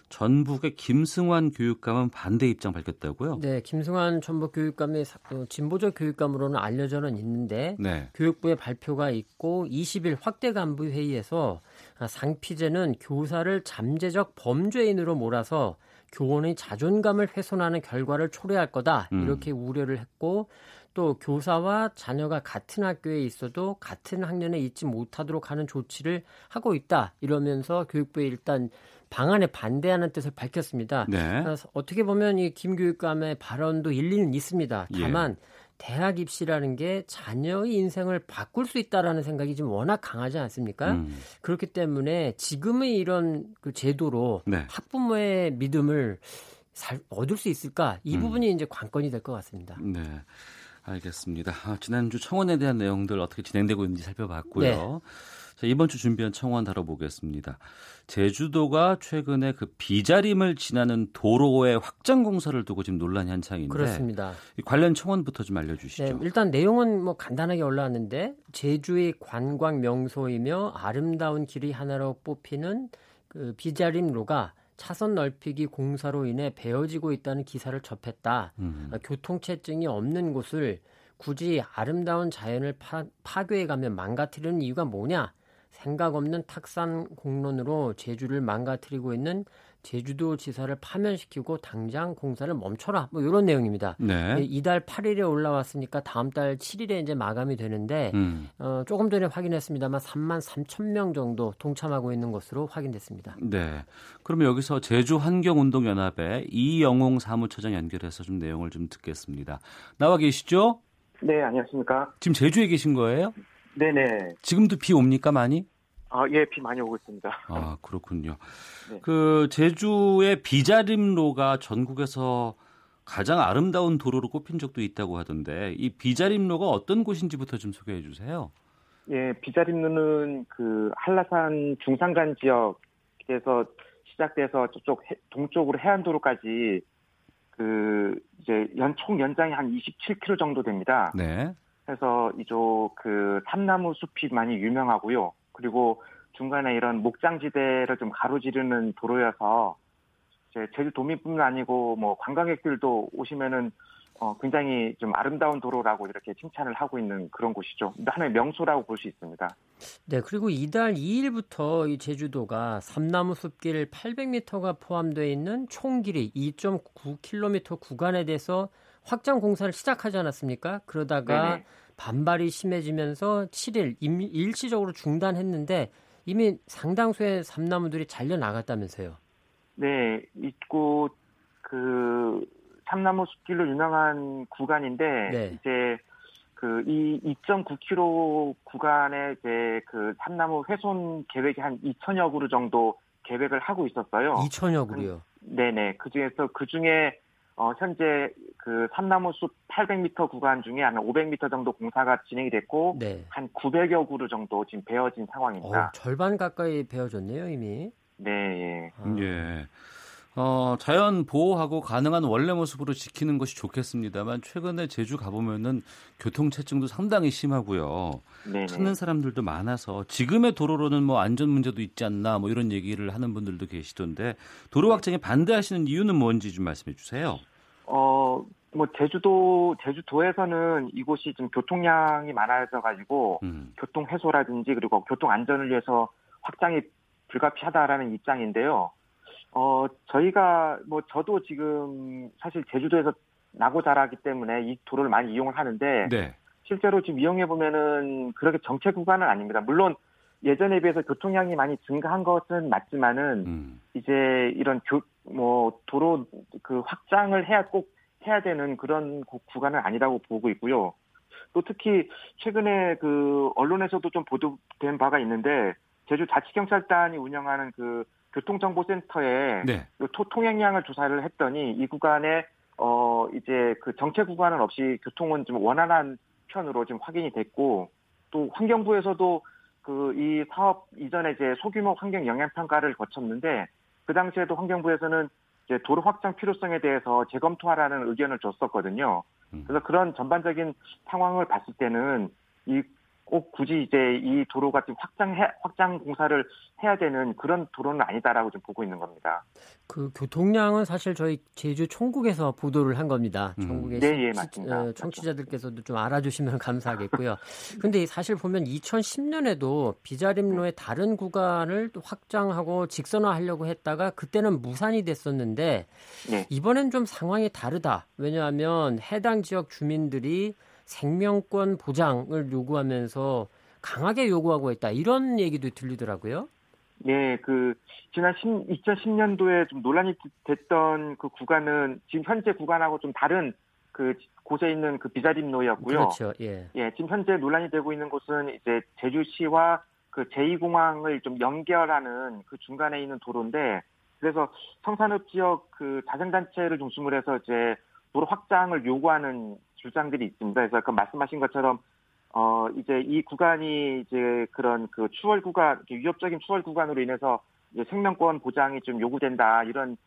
전북의 김승환 교육감은 반대 입장 밝혔다고요? 네, 김승환 전북 교육감이 어, 진보적 교육감으로는 알려져는 있는데 네. 교육부의 발표가 있고 20일 확대 간부 회의에서 상피제는 교사를 잠재적 범죄인으로 몰아서 교원의 자존감을 훼손하는 결과를 초래할 거다 음. 이렇게 음. 우려를 했고 또 교사와 자녀가 같은 학교에 있어도 같은 학년에 있지 못하도록 하는 조치를 하고 있다 이러면서 교육부에 일단 방안에 반대하는 뜻을 밝혔습니다. 네. 어떻게 보면 이 김교육감의 발언도 일리는 있습니다. 예. 다만 예. 대학 입시라는 게 자녀의 인생을 바꿀 수 있다라는 생각이 좀 워낙 강하지 않습니까? 음. 그렇기 때문에 지금의 이런 그 제도로 네. 학부모의 믿음을 살, 얻을 수 있을까? 이 음. 부분이 음. 이제 관건이 될 것 같습니다. 네. 알겠습니다. 아, 지난주 청원에 대한 내용들 어떻게 진행되고 있는지 살펴봤고요. 네. 자, 이번 주 준비한 청원 다뤄보겠습니다. 제주도가 최근에 그 비자림을 지나는 도로의 확장 공사를 두고 지금 논란이 한창인데 그렇습니다. 관련 청원부터 좀 알려주시죠. 네, 일단 내용은 뭐 간단하게 올라왔는데 제주의 관광 명소이며 아름다운 길이 하나로 뽑히는 그 비자림로가 차선 넓히기 공사로 인해 베어지고 있다는 기사를 접했다. 음. 교통체증이 없는 곳을 굳이 아름다운 자연을 파, 파괴해가면 망가뜨리는 이유가 뭐냐? 생각 없는 탁산 공론으로 제주를 망가뜨리고 있는 제주도 지사를 파면시키고 당장 공사를 멈춰라. 뭐 이런 내용입니다. 네. 이달 8일에 올라왔으니까 다음 달 7일에 이제 마감이 되는데 음. 어, 조금 전에 확인했습니다만 3만 3천 명 정도 동참하고 있는 것으로 확인됐습니다. 네. 그러면 여기서 제주 환경운동연합의 이영웅 사무처장 연결해서 좀 내용을 좀 듣겠습니다. 나와 계시죠? 네, 안녕하십니까? 지금 제주에 계신 거예요? 네네. 지금도 비 옵니까 많이? 아, 예, 비 많이 오고 있습니다. 아, 그렇군요. 네. 그 제주의 비자림로가 전국에서 가장 아름다운 도로로 꼽힌 적도 있다고 하던데 이 비자림로가 어떤 곳인지부터 좀 소개해 주세요. 예, 비자림로는 그 한라산 중산간 지역에서 시작돼서 저쪽 해, 동쪽으로 해안도로까지 그 이제 연총 연장이 한 27km 정도 됩니다. 네. 그래서 이쪽 그 삼나무 숲이 많이 유명하고요. 그리고 중간에 이런 목장지대를 좀 가로지르는 도로여서 이제 제주도민뿐만 아니고 뭐 관광객들도 오시면은 어, 굉장히 좀 아름다운 도로라고 이렇게 칭찬을 하고 있는 그런 곳이죠. 하나의 명소라고 볼 수 있습니다. 네, 그리고 이달 2일부터 이 제주도가 삼나무 숲길 800m가 포함되어 있는 총 길이 2.9km 구간에 대해서 확장 공사를 시작하지 않았습니까? 그러다가 네네. 반발이 심해지면서 7일 일시적으로 중단했는데 이미 상당수의 삼나무들이 잘려 나갔다면서요. 네, 있고 그 삼나무 숲길로 유명한 구간인데 네. 이제 그 이 2.9km 구간에 이제 그 삼나무 훼손 계획이 한 2천여 그루 정도 계획을 하고 있었어요. 2천여 그루요. 네네. 그 중에서 그 중에 어 현재 그 삼나무 숲 800m 구간 중에 한 500m 정도 공사가 진행이 됐고 네. 한 900여 그루 정도 지금 베어진 상황입니다. 어, 절반 가까이 베어졌네요 이미. 네. 예. 아. 예. 어, 자연 보호하고 가능한 원래 모습으로 지키는 것이 좋겠습니다만 최근에 제주 가보면은 교통체증도 상당히 심하고요. 네네. 찾는 사람들도 많아서 지금의 도로로는 뭐 안전 문제도 있지 않나 뭐 이런 얘기를 하는 분들도 계시던데 도로 확장에 반대하시는 이유는 뭔지 좀 말씀해 주세요. 어, 뭐 제주도 제주도에서는 이곳이 좀 교통량이 많아져 가지고 음. 교통 해소라든지 그리고 교통 안전을 위해서 확장이 불가피하다라는 입장인데요. 어, 저희가 뭐 저도 지금 사실 제주도에서 나고 자라기 때문에 이 도로를 많이 이용을 하는데 네. 실제로 지금 이용해 보면은 그렇게 정체 구간은 아닙니다. 물론 예전에 비해서 교통량이 많이 증가한 것은 맞지만은 음. 이제 이런 교 뭐 도로 그 확장을 해야 꼭 해야 되는 그런 구간은 아니라고 보고 있고요. 또 특히 최근에 그 언론에서도 좀 보도된 바가 있는데 제주 자치경찰단이 운영하는 그 교통정보센터에 네. 그 통행량을 조사를 했더니 이 구간에 어 이제 그 정체 구간은 없이 교통은 좀 원활한 편으로 지금 확인이 됐고 또 환경부에서도 그 이 사업 이전에 이제 소규모 환경 영향 평가를 거쳤는데 그 당시에도 환경부에서는 이제 도로 확장 필요성에 대해서 재검토하라는 의견을 줬었거든요. 음. 그래서 그런 전반적인 상황을 봤을 때는 이 꼭 굳이 이제 이 도로가 지금 확장 확장 공사를 해야 되는 그런 도로는 아니다라고 좀 보고 있는 겁니다. 그 교통량은 사실 저희 제주 총국에서 보도를 한 겁니다. 음. 총국의 네, 예, 맞습니다. 어, 청취자들께서도 좀 알아주시면 감사하겠고요. 근데 사실 보면 2010년에도 비자림로의 다른 구간을 또 확장하고 직선화하려고 했다가 그때는 무산이 됐었는데 네. 이번엔 좀 상황이 다르다. 왜냐하면 해당 지역 주민들이 생명권 보장을 요구하면서 강하게 요구하고 있다 이런 얘기도 들리더라고요. 네, 그 지난 10, 2010년도에 좀 논란이 됐던 그 구간은 지금 현재 구간하고 좀 다른 그 곳에 있는 그 비자림로였고요. 그렇죠. 예. 예, 지금 현재 논란이 되고 있는 곳은 이제 제주시와 그 제2공항을 좀 연결하는 그 중간에 있는 도로인데 그래서 성산읍 지역 그 자생단체를 중심으로 해서 이제 도로 확장을 요구하는 주장들이 있습니다. 그래서 그 말씀하신 것처럼 어 이제 이 구간이 이제 그런 그 추월 구간 위협적인 추월 구간으로 인해서 이제 생명권 보장이 좀 요구된다 이런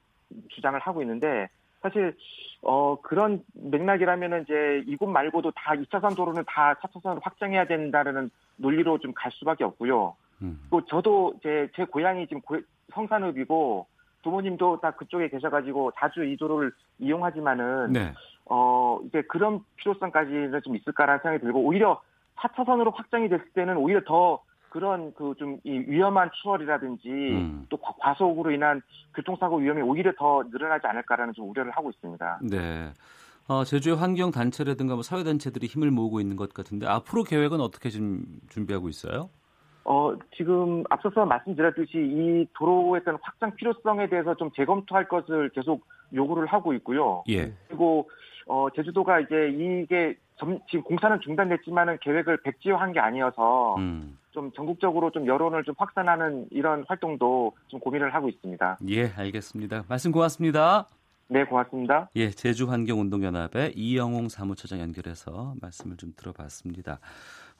주장을 하고 있는데 사실 어 그런 맥락이라면은 이제 이곳 말고도 다 2차선 도로는 다 4차선으로 확장해야 된다는 논리로 좀 갈 수밖에 없고요. 음. 또 저도 제 제 고향이 지금 고, 성산읍이고 부모님도 다 그쪽에 계셔가지고 자주 이 도로를 이용하지만은 네. 어 이제 그런 필요성까지는 좀 있을까라는 생각이 들고 오히려 4차선으로 확장이 됐을 때는 오히려 더 그런 그 좀 이 위험한 추월이라든지 음. 또 과속으로 인한 교통사고 위험이 오히려 더 늘어나지 않을까라는 좀 우려를 하고 있습니다. 네. 어, 제주의 환경 단체라든가 뭐 사회 단체들이 힘을 모으고 있는 것 같은데 앞으로 계획은 어떻게 좀 준비하고 있어요? 어, 지금 앞서서 말씀드렸듯이 이 도로에 대한 확장 필요성에 대해서 좀 재검토할 것을 계속 요구를 하고 있고요. 예. 그리고 어, 제주도가 이제 이게 점, 지금 공사는 중단됐지만은 계획을 백지화한 게 아니어서 음. 좀 전국적으로 좀 여론을 좀 확산하는 이런 활동도 좀 고민을 하고 있습니다. 예, 알겠습니다. 말씀 고맙습니다. 네, 고맙습니다. 예, 제주환경운동연합의 이영웅 사무처장 연결해서 말씀을 좀 들어봤습니다.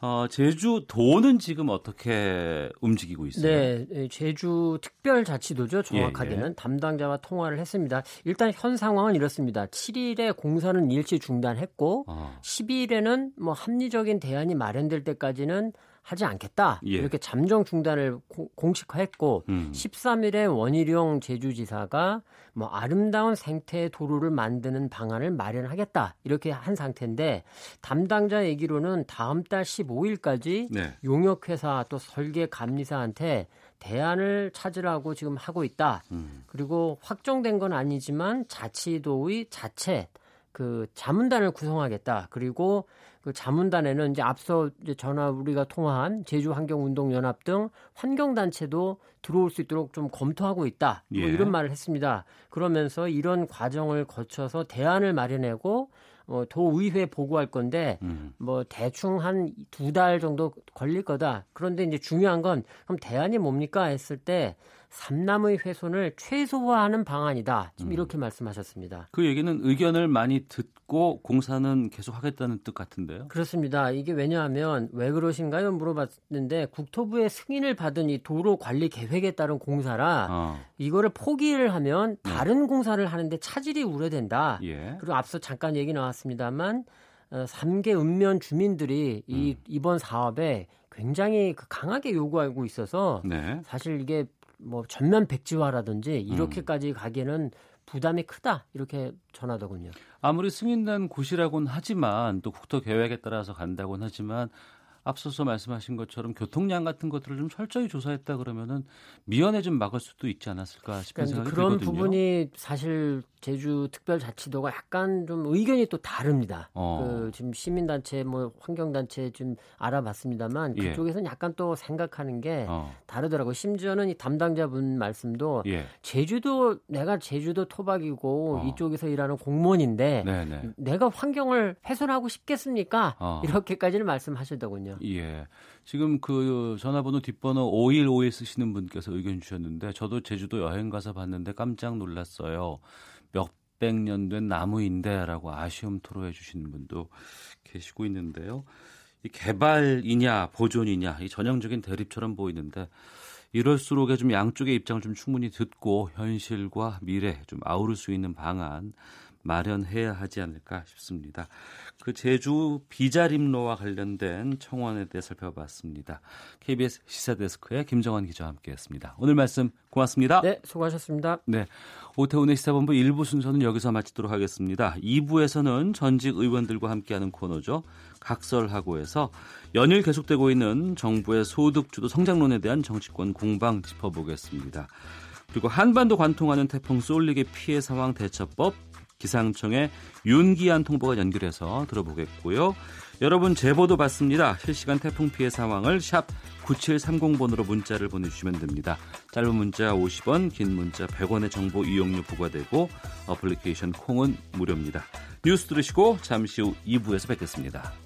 어, 제주도는 지금 어떻게 움직이고 있어요? 네, 예, 제주 특별자치도죠. 정확하게는 예, 예. 담당자와 통화를 했습니다. 일단 현 상황은 이렇습니다. 7일에 공사는 일시 중단했고 어. 10일에는 뭐 합리적인 대안이 마련될 때까지는 하지 않겠다. 예. 이렇게 잠정 중단을 공식화했고 음. 13일에 원희룡 제주지사가 뭐 아름다운 생태 도로를 만드는 방안을 마련하겠다. 이렇게 한 상태인데 담당자 얘기로는 다음 달 15일까지 네. 용역회사 또 설계 감리사한테 대안을 찾으라고 지금 하고 있다. 음. 그리고 확정된 건 아니지만 자치도의 자체 그 자문단을 구성하겠다. 그리고 그 자문단에는 이제 앞서 이제 전화 우리가 통화한 제주 환경운동연합 등 환경단체도 들어올 수 있도록 좀 검토하고 있다. 뭐 예. 이런 말을 했습니다. 그러면서 이런 과정을 거쳐서 대안을 마련하고 어, 도의회에 보고할 건데 음. 뭐 대충 한 두 달 정도 걸릴 거다. 그런데 이제 중요한 건 그럼 대안이 뭡니까 했을 때 삼남의 훼손을 최소화하는 방안이다. 지금 음. 이렇게 말씀하셨습니다. 그 얘기는 의견을 많이 듣고 공사는 계속 하겠다는 뜻 같은데요. 그렇습니다. 이게 왜냐하면 왜 그러신가요? 물어봤는데 국토부의 승인을 받은 이 도로 관리 계획에 따른 공사라 어. 이거를 포기를 하면 네. 다른 네. 공사를 하는데 차질이 우려된다. 예. 그리고 앞서 잠깐 얘기 나왔습니다만 어, 3개 읍면 주민들이 이 음. 이번 사업에 굉장히 그 강하게 요구하고 있어서 네. 사실 이게 뭐 전면 백지화라든지 이렇게까지 음. 가기에는 부담이 크다 이렇게 전하더군요. 아무리 승인된 곳이라고는 하지만 또 국토 계획에 따라서 간다고는 하지만 앞서서 말씀하신 것처럼 교통량 같은 것들을 좀 철저히 조사했다 그러면은 미연에 좀 막을 수도 있지 않았을까 싶은 그러니까 생각이 그런 들거든요. 부분이 사실 제주 특별자치도가 약간 좀 의견이 또 다릅니다. 어. 그 지금 시민단체 뭐 환경단체 좀 알아봤습니다만 예. 그쪽에서는 예. 약간 또 생각하는 게 어. 다르더라고요. 심지어는 이 담당자분 말씀도 예. 제주도 내가 제주도 토박이고 어. 이쪽에서 일하는 공무원인데 네네. 내가 환경을 훼손하고 싶겠습니까? 어. 이렇게까지는 말씀하시더군요. 예. 지금 그 전화번호 뒷번호 5151 쓰시는 분께서 의견 주셨는데 저도 제주도 여행 가서 봤는데 깜짝 놀랐어요. 몇백 년 된 나무인데라고 아쉬움 토로해 주시는 분도 계시고 있는데요. 이 개발이냐 보존이냐 이 전형적인 대립처럼 보이는데 이럴수록 좀 양쪽의 입장을 좀 충분히 듣고 현실과 미래 좀 아우를 수 있는 방안 마련해야 하지 않을까 싶습니다. 그 제주 비자림로와 관련된 청원에 대해 살펴봤습니다. KBS 시사데스크의 김정환 기자와 함께했습니다. 오늘 말씀 고맙습니다. 네, 수고하셨습니다. 네, 오태훈의 시사본부 1부 순서는 여기서 마치도록 하겠습니다. 2부에서는 전직 의원들과 함께하는 코너죠. 각설하고에서 연일 계속되고 있는 정부의 소득주도 성장론에 대한 정치권 공방 짚어보겠습니다. 그리고 한반도 관통하는 태풍 쏠리게 피해 상황 대처법 기상청의 윤기한 통보가 연결해서 들어보겠고요. 여러분 제보도 받습니다. 실시간 태풍 피해 상황을 샵 9730번으로 문자를 보내주시면 됩니다. 짧은 문자 50원, 긴 문자 100원의 정보 이용료 부과되고 어플리케이션 콩은 무료입니다. 뉴스 들으시고 잠시 후 2부에서 뵙겠습니다.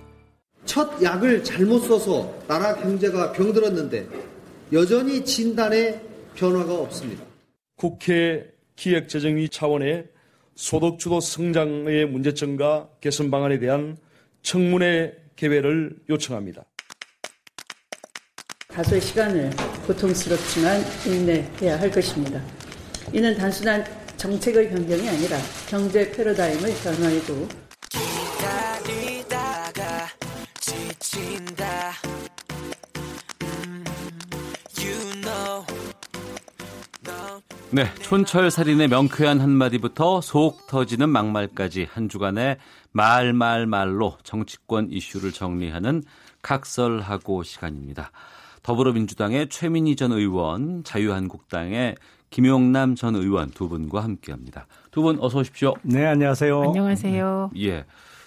첫 약을 잘못 써서 나라 경제가 병들었는데 여전히 진단에 변화가 없습니다. 국회 기획재정위 차원의 소득주도 성장의 문제점과 개선 방안에 대한 청문회 개회를 요청합니다. 다소의 시간을 고통스럽지만 인내해야 할 것입니다. 이는 단순한 정책의 변경이 아니라 경제 패러다임의 변화이고 네, 촌철살인의 명쾌한 한마디부터 속 터지는 막말까지 한 주간의 말말말로 정치권 이슈를 정리하는 각설하고 시간입니다. 더불어민주당의 최민희 전 의원, 자유한국당의 김용남 전 의원 두 분과 함께합니다. 두 분 어서 오십시오. 네, 안녕하세요. 안녕하세요. 예.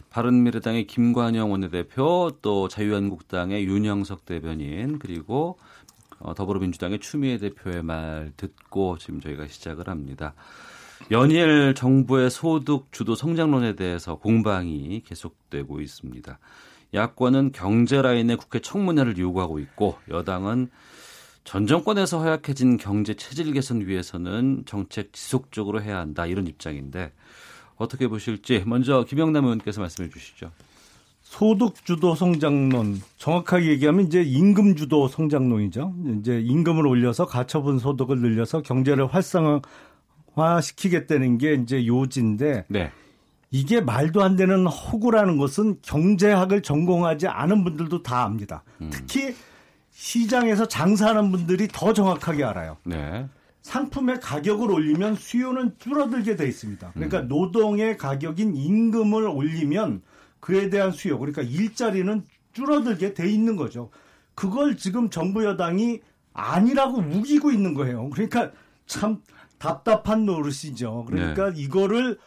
바른미래당의 김관영 원내대표 또 자유한국당의 윤영석 대변인 그리고 어, 더불어민주당의 추미애 대표의 말 듣고 지금 저희가 시작을 합니다. 연일 정부의 소득 주도 성장론에 대해서 공방이 계속되고 있습니다. 야권은 경제 라인의 국회 청문회를 요구하고 있고 여당은 전 정권에서 허약해진 경제 체질 개선 위해서는 정책 지속적으로 해야 한다 이런 입장인데 어떻게 보실지 먼저 김영남 의원께서 말씀해 주시죠. 소득 주도 성장론 정확하게 얘기하면 이제 임금 주도 성장론이죠. 이제 임금을 올려서 가처분 소득을 늘려서 경제를 활성화시키겠다는 게 이제 요지인데 네. 이게 말도 안 되는 허구라는 것은 경제학을 전공하지 않은 분들도 다 압니다. 음. 특히 시장에서 장사하는 분들이 더 정확하게 알아요. 네. 상품의 가격을 올리면 수요는 줄어들게 돼 있습니다. 그러니까 음. 노동의 가격인 임금을 올리면 그에 대한 수요, 그러니까 일자리는 줄어들게 돼 있는 거죠. 그걸 지금 정부 여당이 아니라고 우기고 있는 거예요. 그러니까 참 답답한 노릇이죠. 그러니까 네. 이거를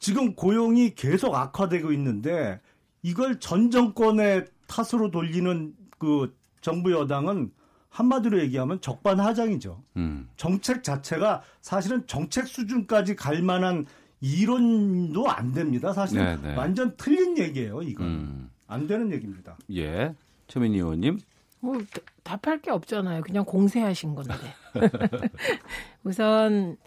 지금 고용이 계속 악화되고 있는데 이걸 전 정권의 탓으로 돌리는 그 정부 여당은 한마디로 얘기하면 적반하장이죠. 음. 정책 자체가 사실은 정책 수준까지 갈 만한 이론도 안 됩니다. 사실 은 네, 네. 완전 틀린 얘기예요. 이건 음. 안 되는 얘기입니다. 예, 최민희 의원님. 뭐 답할 게 없잖아요. 그냥 공세하신 건데. 우선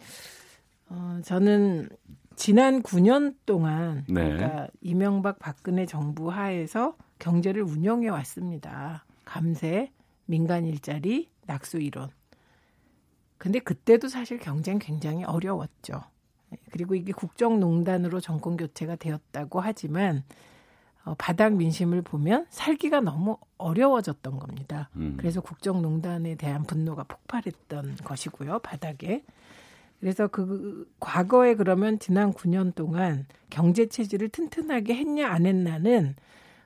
어, 저는 지난 9년 동안 네. 그러니까 이명박 박근혜 정부 하에서 경제를 운영해 왔습니다. 감세, 민간 일자리, 낙수 이론. 근데 그때도 사실 경쟁 굉장히 어려웠죠. 그리고 이게 국정농단으로 정권 교체가 되었다고 하지만 어, 바닥 민심을 보면 살기가 너무 어려워졌던 겁니다. 음. 그래서 국정농단에 대한 분노가 폭발했던 것이고요. 바닥에. 그래서 그 과거에 그러면 지난 9년 동안 경제 체질을 튼튼하게 했냐 안 했냐는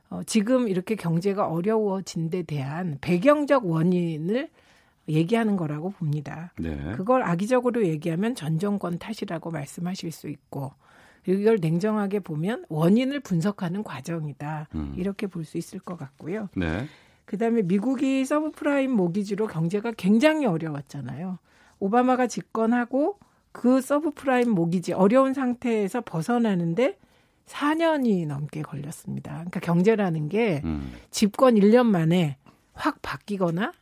어, 지금 이렇게 경제가 어려워진 데 대한 배경적 원인을 얘기하는 거라고 봅니다. 네. 그걸 악의적으로 얘기하면 전 정권 탓이라고 말씀하실 수 있고 이걸 냉정하게 보면 원인을 분석하는 과정이다. 음. 이렇게 볼 수 있을 것 같고요. 네. 그다음에 미국이 서브프라임 모기지로 경제가 굉장히 어려웠잖아요. 오바마가 집권하고 그 서브프라임 모기지 어려운 상태에서 벗어나는데 4년이 넘게 걸렸습니다. 그러니까 경제라는 게 음. 집권 1년 만에 확 바뀌거나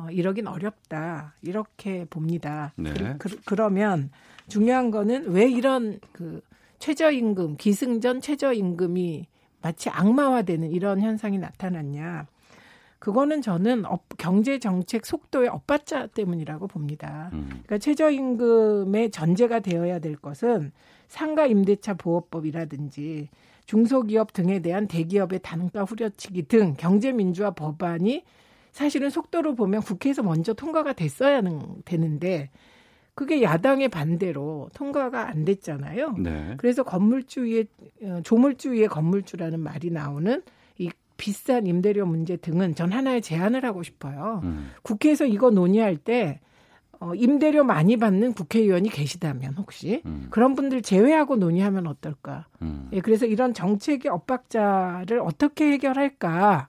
어, 이러긴 어렵다. 이렇게 봅니다. 네. 그, 그, 러면 중요한 거는 왜 이런 그 최저임금, 기승전 최저임금이 마치 악마화되는 이런 현상이 나타났냐. 그거는 저는 업, 경제 정책 속도의 엇박자 때문이라고 봅니다. 음. 그러니까 최저임금의 전제가 되어야 될 것은 상가 임대차 보호법이라든지 중소기업 등에 대한 대기업의 단가 후려치기 등 경제 민주화 법안이 사실은 속도로 보면 국회에서 먼저 통과가 됐어야 되는데 그게 야당의 반대로 통과가 안 됐잖아요. 네. 그래서 건물주 위에 어, 조물주 위에 건물주라는 말이 나오는 이 비싼 임대료 문제 등은 전 하나의 제안을 하고 싶어요. 음. 국회에서 이거 논의할 때 어, 임대료 많이 받는 국회의원이 계시다면 혹시 음. 그런 분들 제외하고 논의하면 어떨까? 음. 예, 그래서 이런 정책의 엇박자를 어떻게 해결할까?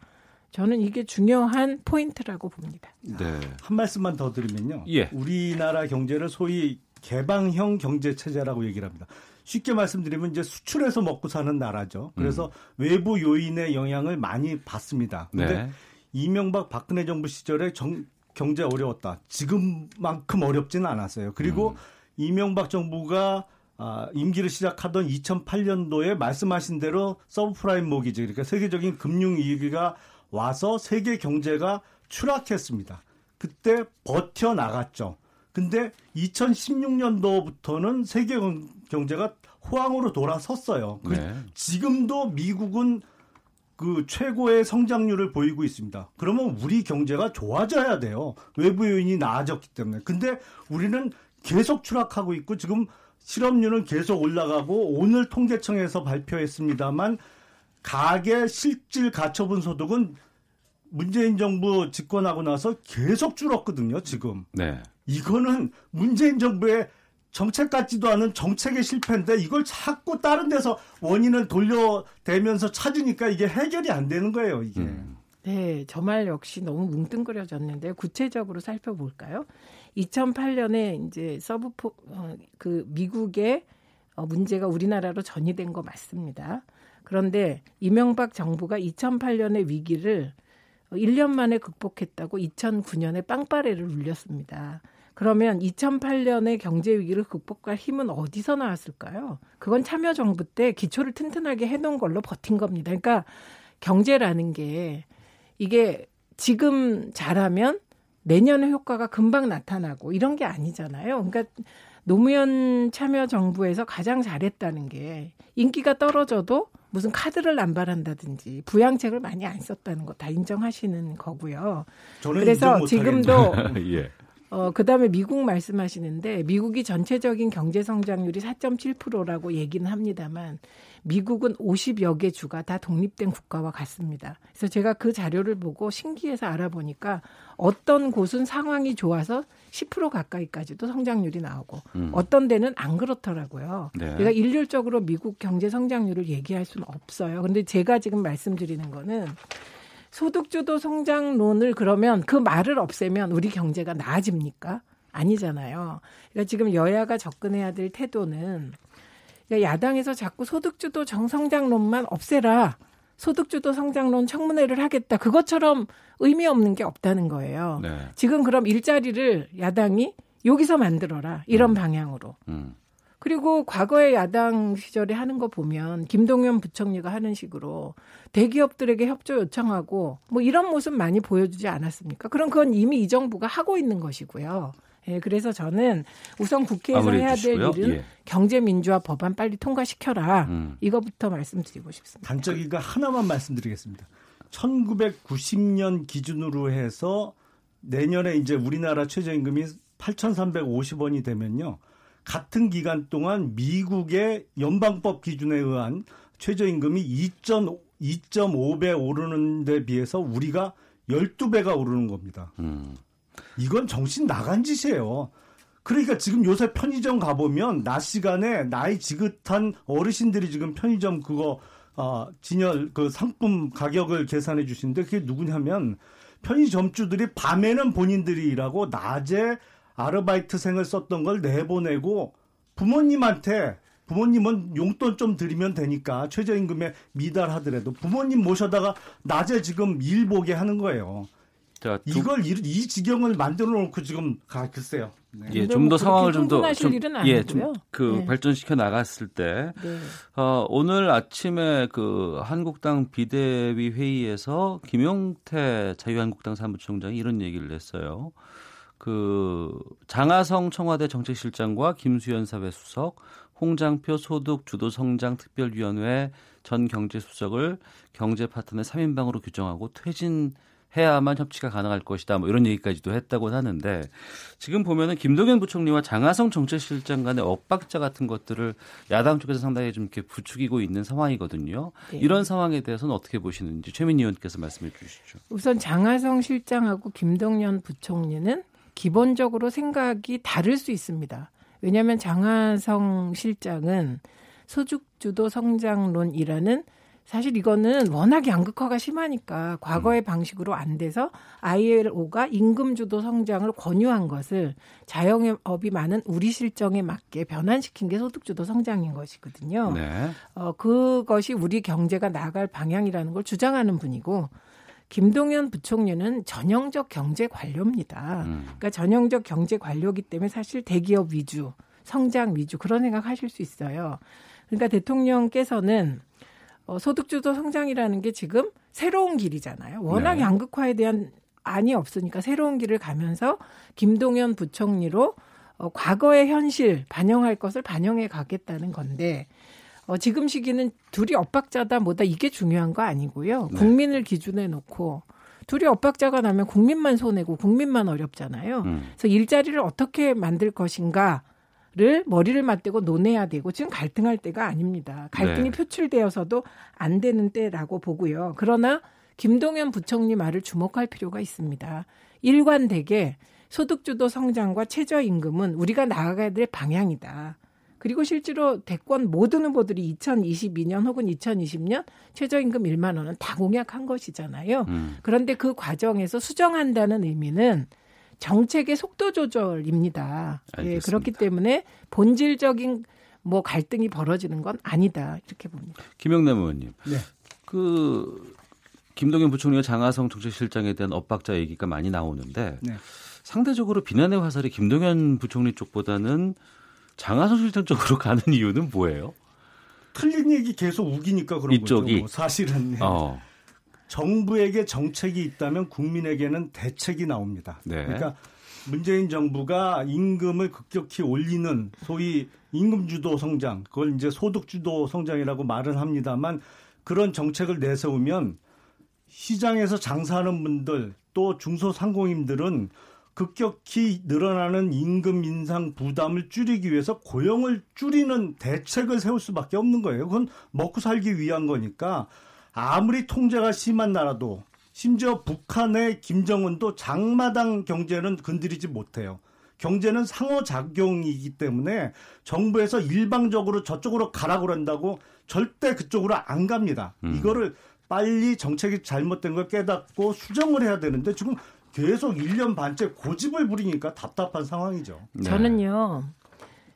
저는 이게 중요한 포인트라고 봅니다. 네. 한 말씀만 더 드리면요. 예. 우리나라 경제를 소위 개방형 경제 체제라고 얘기를 합니다. 쉽게 말씀드리면 이제 수출해서 먹고 사는 나라죠. 그래서 음. 외부 요인의 영향을 많이 받습니다. 근데 네. 이명박 박근혜 정부 시절에 정, 경제 어려웠다. 지금만큼 어렵지는 않았어요. 그리고 음. 이명박 정부가 아, 임기를 시작하던 2008년도에 말씀하신 대로 서브프라임 모기지 그러니까 세계적인 금융 위기가 와서 세계 경제가 추락했습니다. 그때 버텨 나갔죠. 근데 2016년도부터는 세계 경제가 호황으로 돌아섰어요. 그 네. 지금도 미국은 그 최고의 성장률을 보이고 있습니다. 그러면 우리 경제가 좋아져야 돼요. 외부 요인이 나아졌기 때문에. 근데 우리는 계속 추락하고 있고 지금 실업률은 계속 올라가고 오늘 통계청에서 발표했습니다만 가계 실질 가처분 소득은 문재인 정부 집권하고 나서 계속 줄었거든요, 지금. 네. 이거는 문재인 정부의 정책 같지도 않은 정책의 실패인데 이걸 자꾸 다른 데서 원인을 돌려대면서 찾으니까 이게 해결이 안 되는 거예요, 이게. 음. 네, 저 말 역시 너무 뭉뚱그려졌는데 구체적으로 살펴볼까요? 2008년에 이제 서브포 어, 그 미국의 어, 문제가 우리나라로 전이된 거 맞습니다. 그런데 이명박 정부가 2008년의 위기를 1년 만에 극복했다고 2009년에 빵빠레를 울렸습니다. 그러면 2008년의 경제 위기를 극복할 힘은 어디서 나왔을까요? 그건 참여정부 때 기초를 튼튼하게 해놓은 걸로 버틴 겁니다. 그러니까 경제라는 게 이게 지금 잘하면 내년의 효과가 금방 나타나고 이런 게 아니잖아요. 그러니까 노무현 참여정부에서 가장 잘했다는 게 인기가 떨어져도 무슨 카드를 남발한다든지 부양책을 많이 안 썼다는 거 다 인정하시는 거고요. 그래서 지금도 예. 어, 그 다음에 미국 말씀하시는데 미국이 전체적인 경제 성장률이 4.7%라고 얘기는 합니다만 미국은 50여 개 주가 다 독립된 국가와 같습니다. 그래서 제가 그 자료를 보고 신기해서 알아보니까 어떤 곳은 상황이 좋아서 10% 가까이까지도 성장률이 나오고 음. 어떤 데는 안 그렇더라고요. 네. 제가 일률적으로 미국 경제 성장률을 얘기할 수는 없어요. 그런데 제가 지금 말씀드리는 거는 소득주도 성장론을 그러면 그 말을 없애면 우리 경제가 나아집니까? 아니잖아요. 그러니까 지금 여야가 접근해야 될 태도는 그러니까 야당에서 자꾸 소득주도 정성장론만 없애라. 소득주도 성장론 청문회를 하겠다. 그것처럼 의미 없는 게 없다는 거예요. 네. 지금 그럼 일자리를 야당이 여기서 만들어라. 이런 음. 방향으로. 음. 그리고 과거에 야당 시절에 하는 거 보면 김동연 부총리가 하는 식으로 대기업들에게 협조 요청하고 뭐 이런 모습 많이 보여주지 않았습니까? 그럼 그건 이미 이 정부가 하고 있는 것이고요. 예, 그래서 저는 우선 국회에서 해야 될 일은 예. 경제민주화 법안 빨리 통과시켜라. 음. 이거부터 말씀드리고 싶습니다. 단적인 거 하나만 말씀드리겠습니다. 1990년 기준으로 해서 내년에 이제 우리나라 최저임금이 8,350원이 되면요. 같은 기간 동안 미국의 연방법 기준에 의한 최저임금이 2.5배 오르는 데 비해서 우리가 12배가 오르는 겁니다. 음. 이건 정신 나간 짓이에요. 그러니까 지금 요새 편의점 가보면 낮 시간에 나이 지긋한 어르신들이 지금 편의점 그거 어, 진열 그 상품 가격을 계산해 주시는데 그게 누구냐면 편의점주들이 밤에는 본인들이 일하고 낮에 아르바이트생을 썼던 걸 내보내고 부모님한테 부모님은 용돈 좀 드리면 되니까 최저임금에 미달하더라도 부모님 모셔다가 낮에 지금 일 보게 하는 거예요. 자, 두... 이걸 이, 이, 지경을 만들어 놓고 지금 가 글쎄요. 네. 예, 좀 더 상황을 좀더 좀, 예, 좀그 네. 발전시켜 나갔을 때 네. 어, 오늘 아침에 그 한국당 비대위 회의에서 김용태 자유한국당 사무총장이 이런 얘기를 했어요. 그 장하성 청와대 정책실장과 김수현 사회수석, 홍장표 소득 주도 성장 특별위원회 전 경제수석을 경제 파트너 3인방으로 규정하고 퇴진 해야만 협치가 가능할 것이다. 뭐 이런 얘기까지도 했다고 하는데 지금 보면은 김동연 부총리와 장하성 정책실장 간의 엇박자 같은 것들을 야당 쪽에서 상당히 좀 이렇게 부추기고 있는 상황이거든요. 네. 이런 상황에 대해서는 어떻게 보시는지 최민희 의원께서 말씀해 주시죠. 우선 장하성 실장하고 김동연 부총리는 기본적으로 생각이 다를 수 있습니다. 왜냐하면 장하성 실장은 소득주도 성장론이라는 사실 이거는 워낙 양극화가 심하니까 과거의 음. 방식으로 안 돼서 ILO가 임금주도 성장을 권유한 것을 자영업이 많은 우리 실정에 맞게 변환시킨 게 소득주도 성장인 것이거든요. 네. 어, 그것이 우리 경제가 나갈 방향이라는 걸 주장하는 분이고 김동연 부총리는 전형적 경제 관료입니다. 음. 그러니까 전형적 경제 관료기 때문에 사실 대기업 위주, 성장 위주 그런 생각 하실 수 있어요. 그러니까 대통령께서는 어, 소득주도 성장이라는 게 지금 새로운 길이잖아요. 워낙 네. 양극화에 대한 안이 없으니까 새로운 길을 가면서 김동연 부총리로 어, 과거의 현실 반영할 것을 반영해 가겠다는 건데 어, 지금 시기는 둘이 엇박자다 뭐다 이게 중요한 거 아니고요. 네. 국민을 기준에 놓고 둘이 엇박자가 나면 국민만 손해고 국민만 어렵잖아요. 음. 그래서 일자리를 어떻게 만들 것인가 를 머리를 맞대고 논해야 되고 지금 갈등할 때가 아닙니다. 갈등이 네. 표출되어서도 안 되는 때라고 보고요. 그러나 김동연 부총리 말을 주목할 필요가 있습니다. 일관되게 소득주도 성장과 최저임금은 우리가 나아가야 될 방향이다. 그리고 실제로 대권 모든 후보들이 2022년 혹은 2020년 최저임금 1만 원은 다 공약한 것이잖아요. 음. 그런데 그 과정에서 수정한다는 의미는 정책의 속도 조절입니다. 예, 그렇기 때문에 본질적인 뭐 갈등이 벌어지는 건 아니다 이렇게 봅니다. 김영남 의원님, 네. 그 김동연 부총리와 장하성 정책실장에 대한 엇박자 얘기가 많이 나오는데 네. 상대적으로 비난의 화살이 김동연 부총리 쪽보다는 장하성 실장 쪽으로 가는 이유는 뭐예요? 틀린 얘기 계속 우기니까 그런 이쪽이? 거죠. 뭐 사실은. 어. 정부에게 정책이 있다면 국민에게는 대책이 나옵니다. 네. 그러니까 문재인 정부가 임금을 급격히 올리는 소위 임금 주도 성장, 그걸 이제 소득 주도 성장이라고 말은 합니다만 그런 정책을 내세우면 시장에서 장사하는 분들 또 중소상공인들은 급격히 늘어나는 임금 인상 부담을 줄이기 위해서 고용을 줄이는 대책을 세울 수밖에 없는 거예요. 그건 먹고 살기 위한 거니까 아무리 통제가 심한 나라도 심지어 북한의 김정은도 장마당 경제는 건드리지 못해요. 경제는 상호작용이기 때문에 정부에서 일방적으로 저쪽으로 가라 그런다고 절대 그쪽으로 안 갑니다. 음. 이거를 빨리 정책이 잘못된 걸 깨닫고 수정을 해야 되는데 지금 계속 1년 반째 고집을 부리니까 답답한 상황이죠. 네. 저는요.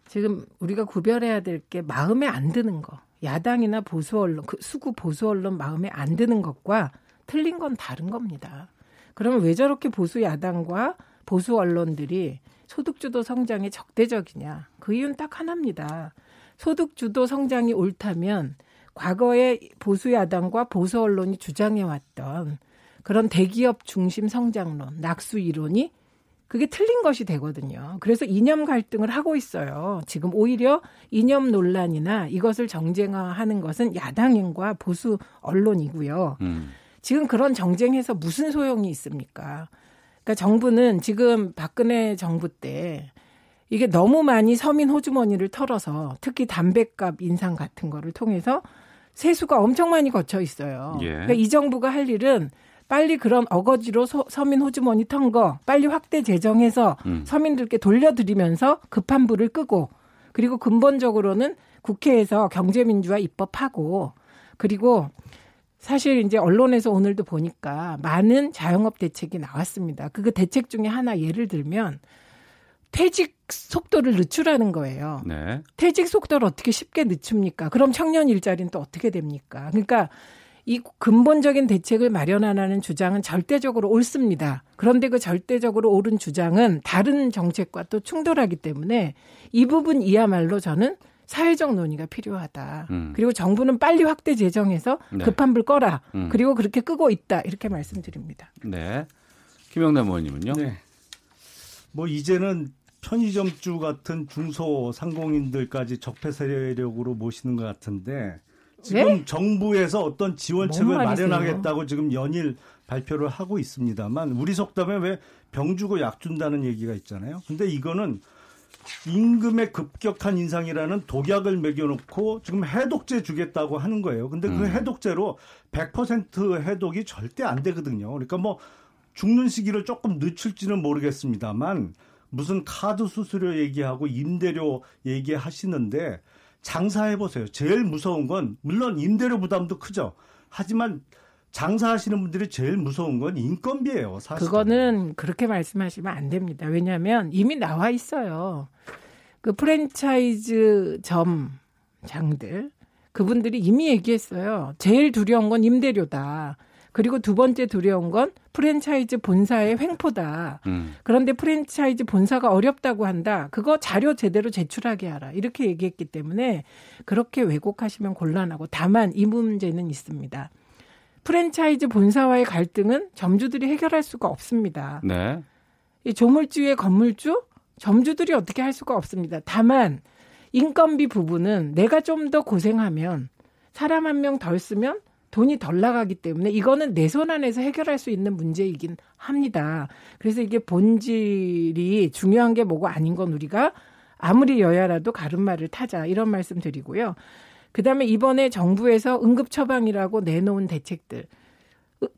지금 우리가 구별해야 될 게 마음에 안 드는 거. 야당이나 보수 언론, 그 수구 보수 언론 마음에 안 드는 것과 틀린 건 다른 겁니다. 그러면 왜 저렇게 보수 야당과 보수 언론들이 소득주도 성장에 적대적이냐? 그 이유는 딱 하나입니다. 소득주도 성장이 옳다면 과거에 보수 야당과 보수 언론이 주장해왔던 그런 대기업 중심 성장론, 낙수 이론이 그게 틀린 것이 되거든요. 그래서 이념 갈등을 하고 있어요. 지금 오히려 이념 논란이나 이것을 정쟁화하는 것은 야당인과 보수 언론이고요. 음. 지금 그런 정쟁에서 무슨 소용이 있습니까? 그러니까 정부는 지금 박근혜 정부 때 이게 너무 많이 서민 호주머니를 털어서 특히 담배값 인상 같은 거를 통해서 세수가 엄청 많이 거쳐 있어요. 예. 그러니까 이 정부가 할 일은 빨리 그런 어거지로 소, 서민 호주머니 턴 거 빨리 확대 재정해서 음. 서민들께 돌려드리면서 급한 불을 끄고 그리고 근본적으로는 국회에서 경제민주화 입법하고 그리고 사실 이제 언론에서 오늘도 보니까 많은 자영업 대책이 나왔습니다. 그 대책 중에 하나 예를 들면 퇴직 속도를 늦추라는 거예요. 네. 퇴직 속도를 어떻게 쉽게 늦춥니까? 그럼 청년 일자리는 또 어떻게 됩니까? 그러니까 이 근본적인 대책을 마련하라는 주장은 절대적으로 옳습니다. 그런데 그 절대적으로 옳은 주장은 다른 정책과 또 충돌하기 때문에 이 부분 이야말로 저는 사회적 논의가 필요하다. 음. 그리고 정부는 빨리 확대 재정해서 네. 급한 불 꺼라. 음. 그리고 그렇게 끄고 있다. 이렇게 말씀드립니다. 네. 김영남 의원님은요? 네. 뭐 이제는 편의점주 같은 중소 상공인들까지 적폐 세력으로 모시는 것 같은데 지금 네? 정부에서 어떤 지원책을 마련하겠다고 지금 연일 발표를 하고 있습니다만 우리 속담에 왜 병 주고 약 준다는 얘기가 있잖아요. 근데 이거는 임금의 급격한 인상이라는 독약을 매겨놓고 지금 해독제 주겠다고 하는 거예요. 근데 그 음. 해독제로 100% 해독이 절대 안 되거든요. 그러니까 뭐 죽는 시기를 조금 늦출지는 모르겠습니다만 무슨 카드 수수료 얘기하고 임대료 얘기하시는데 장사해 보세요. 제일 무서운 건 물론 임대료 부담도 크죠. 하지만 장사하시는 분들이 제일 무서운 건 인건비예요. 사실. 그거는 그렇게 말씀하시면 안 됩니다. 왜냐하면 이미 나와 있어요. 그 프랜차이즈 점 장들 그분들이 이미 얘기했어요. 제일 두려운 건 임대료다. 그리고 두 번째 두려운 건 프랜차이즈 본사의 횡포다. 음. 그런데 프랜차이즈 본사가 어렵다고 한다. 그거 자료 제대로 제출하게 하라. 이렇게 얘기했기 때문에 그렇게 왜곡하시면 곤란하고 다만 이 문제는 있습니다. 프랜차이즈 본사와의 갈등은 점주들이 해결할 수가 없습니다. 네. 이 조물주의 건물주, 점주들이 어떻게 할 수가 없습니다. 다만 인건비 부분은 내가 좀 더 고생하면 사람 한 명 덜 쓰면 돈이 덜 나가기 때문에 이거는 내 손 안에서 해결할 수 있는 문제이긴 합니다. 그래서 이게 본질이 중요한 게 뭐고 아닌 건 우리가 아무리 여야라도 가름말을 타자 이런 말씀 드리고요. 그다음에 이번에 정부에서 응급 처방이라고 내놓은 대책들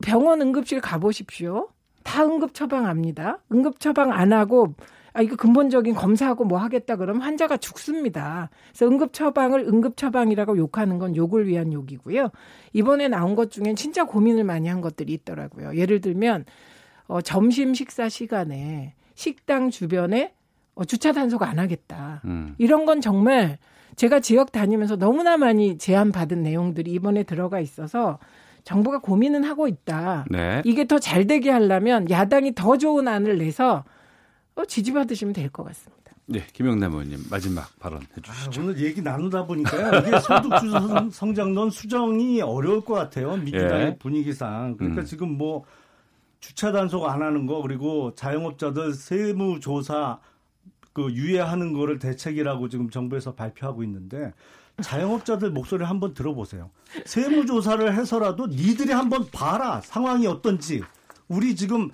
병원 응급실 가보십시오. 다 응급 처방합니다. 응급 처방 안 하고 아 이거 근본적인 검사하고 뭐 하겠다 그러면 환자가 죽습니다. 그래서 응급 처방을 응급 처방이라고 욕하는 건 욕을 위한 욕이고요. 이번에 나온 것 중엔 진짜 고민을 많이 한 것들이 있더라고요. 예를 들면 어 점심 식사 시간에 식당 주변에 어, 주차 단속 안 하겠다. 음. 이런 건 정말 제가 지역 다니면서 너무나 많이 제안 받은 내용들이 이번에 들어가 있어서 정부가 고민은 하고 있다. 네. 이게 더 잘 되게 하려면 야당이 더 좋은 안을 내서 어, 지지받으시면 될 것 같습니다. 네, 김영남 의원님 마지막 발언 해주시죠. 아, 오늘 얘기 나누다 보니까요. 이게 소득주 성장론 수정이 어려울 것 같아요. 민주당의 예. 분위기상. 그러니까 음. 지금 뭐 주차 단속 안 하는 거 그리고 자영업자들 세무 조사 그 유예하는 거를 대책이라고 지금 정부에서 발표하고 있는데 자영업자들 목소리를 한번 들어보세요. 세무 조사를 해서라도 니들이 한번 봐라 상황이 어떤지 우리 지금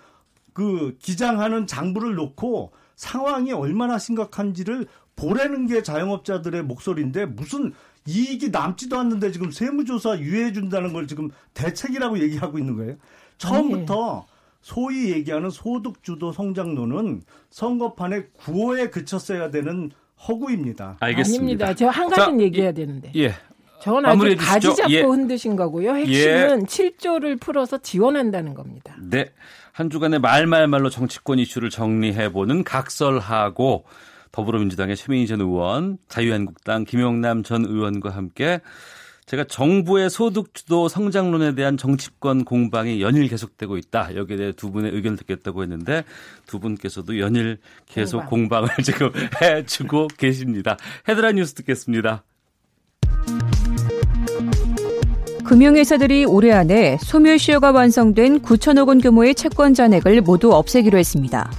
그 기장하는 장부를 놓고 상황이 얼마나 심각한지를 보라는 게 자영업자들의 목소리인데 무슨 이익이 남지도 않는데 지금 세무조사 유예해 준다는 걸 지금 대책이라고 얘기하고 있는 거예요. 처음부터 소위 얘기하는 소득주도 성장론은 선거판의 구호에 그쳤어야 되는 허구입니다. 알겠습니다. 아닙니다. 저한 가지는 자, 얘기해야 되는데. 예. 저는 아주 가지 잡고 예. 흔드신 거고요. 핵심은 예. 7조를 풀어서 지원한다는 겁니다. 네. 한 주간의 말말말로 정치권 이슈를 정리해보는 각설하고 더불어민주당의 최민희 전 의원, 자유한국당 김용남 전 의원과 함께 제가 정부의 소득주도 성장론에 대한 정치권 공방이 연일 계속되고 있다. 여기에 대해 두 분의 의견을 듣겠다고 했는데 두 분께서도 연일 계속 공방. 을 지금 해주고 계십니다. 헤드라인 뉴스 듣겠습니다. 금융회사들이 올해 안에 소멸시효가 완성된 9천억 원 규모의 채권 잔액을 모두 없애기로 했습니다.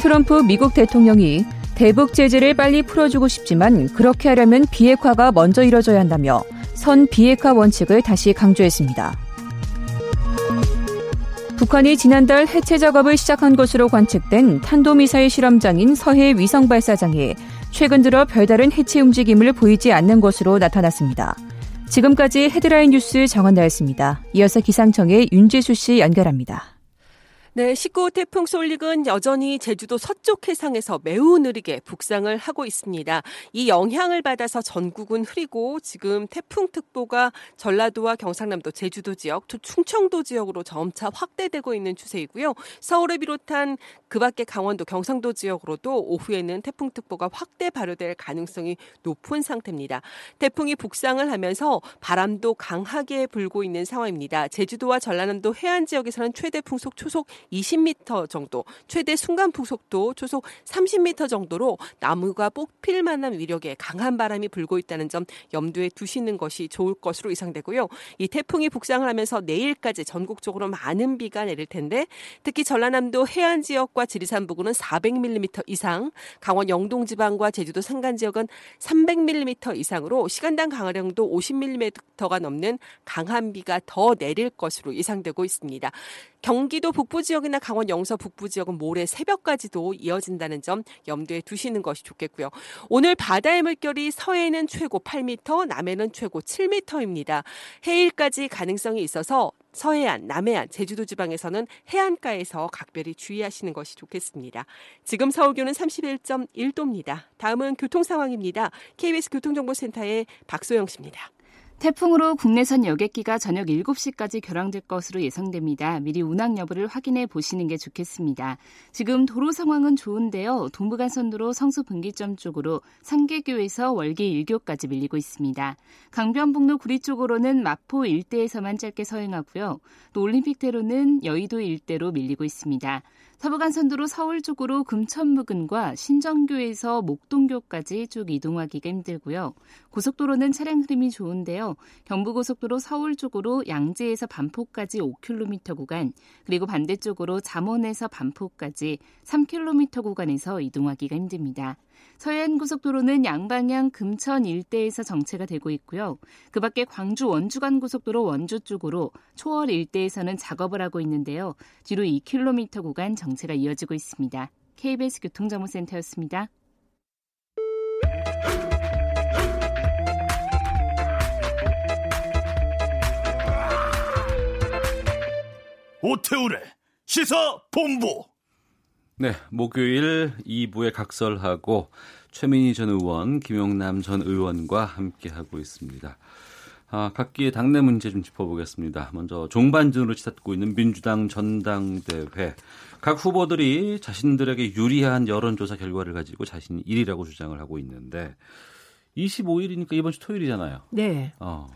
트럼프 미국 대통령이 대북 제재를 빨리 풀어주고 싶지만 그렇게 하려면 비핵화가 먼저 이뤄져야 한다며 선 비핵화 원칙을 다시 강조했습니다. 북한이 지난달 해체 작업을 시작한 것으로 관측된 탄도미사일 실험장인 서해 위성 발사장이 최근 들어 별다른 해체 움직임을 보이지 않는 것으로 나타났습니다. 지금까지 헤드라인 뉴스 정원나였습니다. 이어서 기상청의 윤재수 씨 연결합니다. 네, 19호 태풍 솔릭은 여전히 제주도 서쪽 해상에서 매우 느리게 북상을 하고 있습니다. 이 영향을 받아서 전국은 흐리고 지금 태풍특보가 전라도와 경상남도, 제주도 지역, 또 충청도 지역으로 점차 확대되고 있는 추세이고요. 서울을 비롯한 그 밖에 강원도, 경상도 지역으로도 오후에는 태풍특보가 확대 발효될 가능성이 높은 상태입니다. 태풍이 북상을 하면서 바람도 강하게 불고 있는 상황입니다. 제주도와 전라남도 해안 지역에서는 최대 풍속 초속 20m 정도, 최대 순간 풍속도 초속 30m 정도로 나무가 뽑힐 만한 위력의 강한 바람이 불고 있다는 점 염두에 두시는 것이 좋을 것으로 예상되고요. 이 태풍이 북상을 하면서 내일까지 전국적으로 많은 비가 내릴 텐데 특히 전라남도 해안 지역과 지리산 부근은 400mm 이상, 강원 영동 지방과 제주도 산간 지역은 300mm 이상으로 시간당 강하량도 50mm가 넘는 강한 비가 더 내릴 것으로 예상되고 있습니다. 경기도 북부 지역이나 강원 영서 북부 지역은 모레 새벽까지도 이어진다는 점 염두에 두시는 것이 좋겠고요. 오늘 바다의 물결이 서해는 최고 8m, 남해는 최고 7m입니다. 해일까지 가능성이 있어서 서해안, 남해안, 제주도 지방에서는 해안가에서 각별히 주의하시는 것이 좋겠습니다. 지금 서울교는 31.1도입니다. 다음은 교통 상황입니다. KBS 교통정보센터의 박소영 씨입니다. 태풍으로 국내선 여객기가 저녁 7시까지 결항될 것으로 예상됩니다. 미리 운항 여부를 확인해 보시는 게 좋겠습니다. 지금 도로 상황은 좋은데요. 동부간선도로 성수 분기점 쪽으로 상계교에서 월계 1교까지 밀리고 있습니다. 강변북로 구리 쪽으로는 마포 일대에서만 짧게 서행하고요. 또 올림픽대로는 여의도 일대로 밀리고 있습니다. 서부간선도로 서울 쪽으로 금천무근과 신정교에서 목동교까지 쭉 이동하기가 힘들고요. 고속도로는 차량 흐름이 좋은데요. 경부고속도로 서울 쪽으로 양재에서 반포까지 5km 구간, 그리고 반대쪽으로 잠원에서 반포까지 3km 구간에서 이동하기가 힘듭니다. 서해안 고속도로는 양방향 금천 일대에서 정체가 되고 있고요. 그 밖에 광주 원주 간 고속도로 원주 쪽으로 초월 일대에서는 작업을 하고 있는데요. 뒤로 2km 구간 정체가 이어지고 있습니다. KBS 교통정보센터였습니다. 오태우래 시사 본부. 네, 목요일 2부에 각설하고 최민희 전 의원, 김용남 전 의원과 함께 하고 있습니다. 아, 각기의 당내 문제 좀 짚어보겠습니다. 먼저 종반전으로 치닫고 있는 민주당 전당대회. 각 후보들이 자신들에게 유리한 여론조사 결과를 가지고 자신이 1위라고 주장을 하고 있는데 25일이니까 이번 주 토요일이잖아요. 네. 어.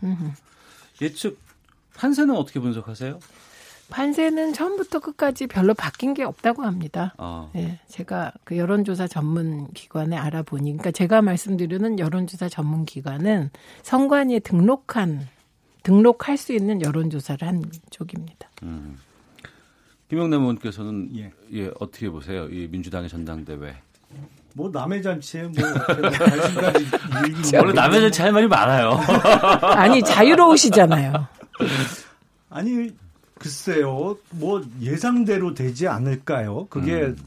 예측 판세는 어떻게 분석하세요? 판세는 처음부터 끝까지 별로 바뀐 게 없다고 합니다. 어. 네, 제가 그 여론조사 전문 기관에 알아보니, 그러니까 제가 말씀드리는 여론조사 전문 기관은 선관위에 등록한 등록할 수 있는 여론조사를 한 쪽입니다. 음. 김영남 의원께서는 예. 예 어떻게 보세요? 이 민주당의 전당대회. 뭐 남의 잔치에 뭐 원래 남의 잔치 할 말이 많아요. 아니 자유로우시잖아요. 아니 글쎄요, 뭐 예상대로 되지 않을까요? 그게 음.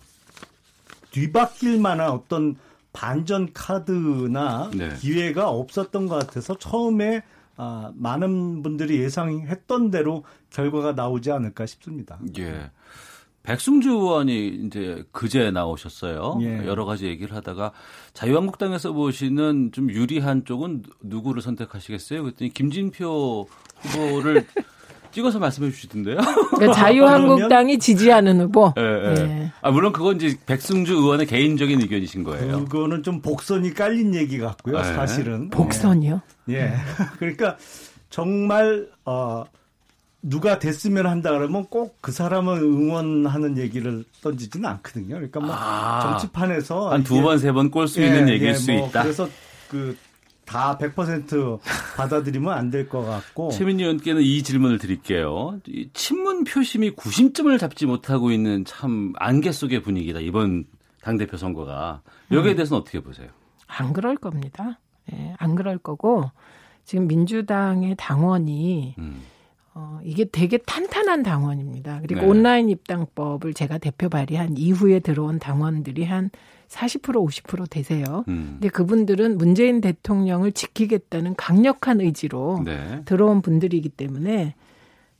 뒤바뀔 만한 어떤 반전 카드나 네. 기회가 없었던 것 같아서 처음에 아, 많은 분들이 예상했던 대로 결과가 나오지 않을까 싶습니다. 예. 백승주 의원이 이제 그제 나오셨어요. 예. 여러 가지 얘기를 하다가 자유한국당에서 보시는 좀 유리한 쪽은 누구를 선택하시겠어요? 그랬더니 김진표 후보를 찍어서 말씀해 주시던데요. 그러니까 자유한국당이 지지하는 후보. 네, 네. 네. 아, 물론 그건 이제 백승주 의원의 개인적인 의견이신 거예요. 그거는 좀 복선이 깔린 얘기 같고요. 네. 사실은. 복선이요? 예. 그러니까 정말 어 누가 됐으면 한다 그러면 꼭 그 사람을 응원하는 얘기를 던지지는 않거든요. 그러니까 뭐 아, 정치판에서 한 두 번 세 번 꼴수 있는 예, 얘기일 예, 수 뭐 있다. 그래서 그 다 100% 받아들이면 안 될 것 같고. 최민희 의원께는 이 질문을 드릴게요. 친문 표심이 구심점을 잡지 못하고 있는 참 안개 속의 분위기다. 이번 당대표 선거가. 여기에 음. 대해서는 어떻게 보세요? 안 그럴 겁니다. 네, 안 그럴 거고 지금 민주당의 당원이 음. 어, 이게 되게 탄탄한 당원입니다. 그리고 네. 온라인 입당법을 제가 대표 발의한 이후에 들어온 당원들이 한 40% 50% 되세요. 음. 근데 그분들은 문재인 대통령을 지키겠다는 강력한 의지로 네. 들어온 분들이기 때문에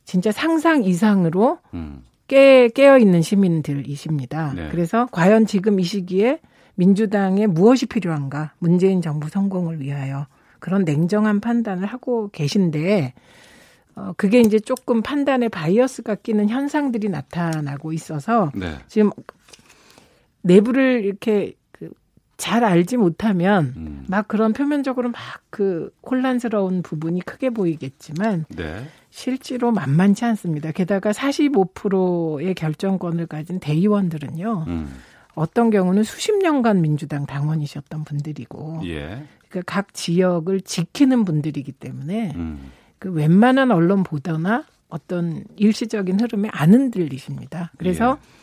진짜 상상 이상으로 음. 깨, 깨어 있는 시민들이십니다. 네. 그래서 과연 지금 이 시기에 민주당에 무엇이 필요한가? 문재인 정부 성공을 위하여 그런 냉정한 판단을 하고 계신데 어, 그게 이제 조금 판단에 바이어스가 끼는 현상들이 나타나고 있어서 네. 지금 내부를 이렇게 그잘 알지 못하면 음. 막 그런 표면적으로 막 그 혼란스러운 부분이 크게 보이겠지만 네. 실제로 만만치 않습니다. 게다가 45%의 결정권을 가진 대의원들은요. 음. 어떤 경우는 수십 년간 민주당 당원이셨던 분들이고 예. 그러니까 각 지역을 지키는 분들이기 때문에 음. 그 웬만한 언론 보도나 어떤 일시적인 흐름에 안 흔들리십니다. 그래서 예.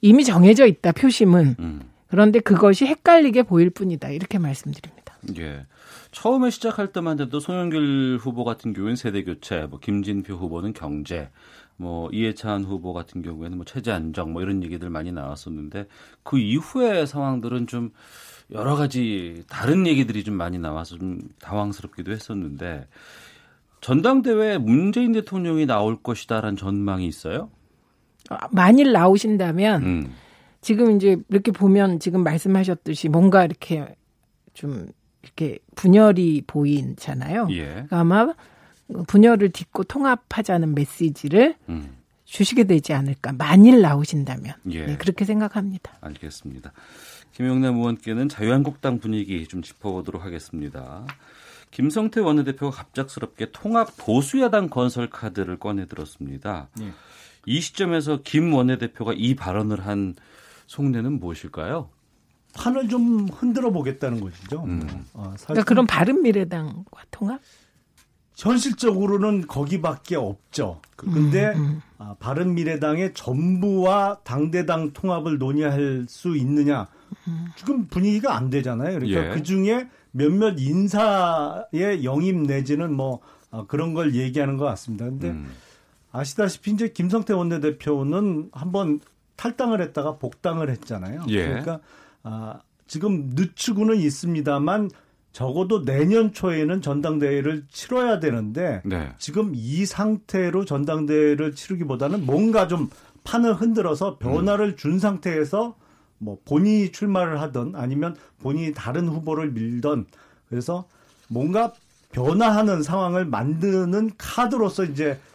이미 정해져 있다 표심은 음. 그런데 그것이 헷갈리게 보일 뿐이다 이렇게 말씀드립니다. 예. 처음에 시작할 때만 해도 송영길 후보 같은 경우에는 세대 교체, 뭐 김진표 후보는 경제, 뭐 이해찬 후보 같은 경우에는 뭐 체제 안정 뭐 이런 얘기들 많이 나왔었는데 그 이후의 상황들은 좀 여러 가지 다른 얘기들이 좀 많이 나와서 좀 당황스럽기도 했었는데 전당대회에 문재인 대통령이 나올 것이다라는 전망이 있어요? 만일 나오신다면 음. 지금 이제 이렇게 보면 지금 말씀하셨듯이 뭔가 이렇게 좀 이렇게 분열이 보이잖아요. 예. 그러니까 아마 분열을 딛고 통합하자는 메시지를 음. 주시게 되지 않을까. 만일 나오신다면. 예. 네, 그렇게 생각합니다. 알겠습니다. 김영남 의원께는 자유한국당 분위기 좀 짚어보도록 하겠습니다. 김성태 원내대표가 갑작스럽게 통합 보수야당 건설 카드를 꺼내 들었습니다. 예. 이 시점에서 김 원내대표가 이 발언을 한 속내는 무엇일까요? 판을 좀 흔들어 보겠다는 것이죠. 음. 어, 그러니까 그런 바른 미래당과 통합? 현실적으로는 거기밖에 없죠. 근데 음, 음. 아, 바른 미래당의 전부와 당대당 통합을 논의할 수 있느냐? 지금 분위기가 안 되잖아요. 그러니까 예. 그 중에 몇몇 인사의 영입 내지는 뭐 어, 그런 걸 얘기하는 것 같습니다. 근데 음. 아시다시피 이제 김성태 원내대표는 한번 탈당을 했다가 복당을 했잖아요. 예. 그러니까 아, 지금 늦추고는 있습니다만 적어도 내년 초에는 전당대회를 치러야 되는데 네. 지금 이 상태로 전당대회를 치르기보다는 뭔가 좀 판을 흔들어서 변화를 준 상태에서 뭐 본인이 출마를 하던 아니면 본인이 다른 후보를 밀던 그래서 뭔가 변화하는 상황을 만드는 카드로서 이제 아,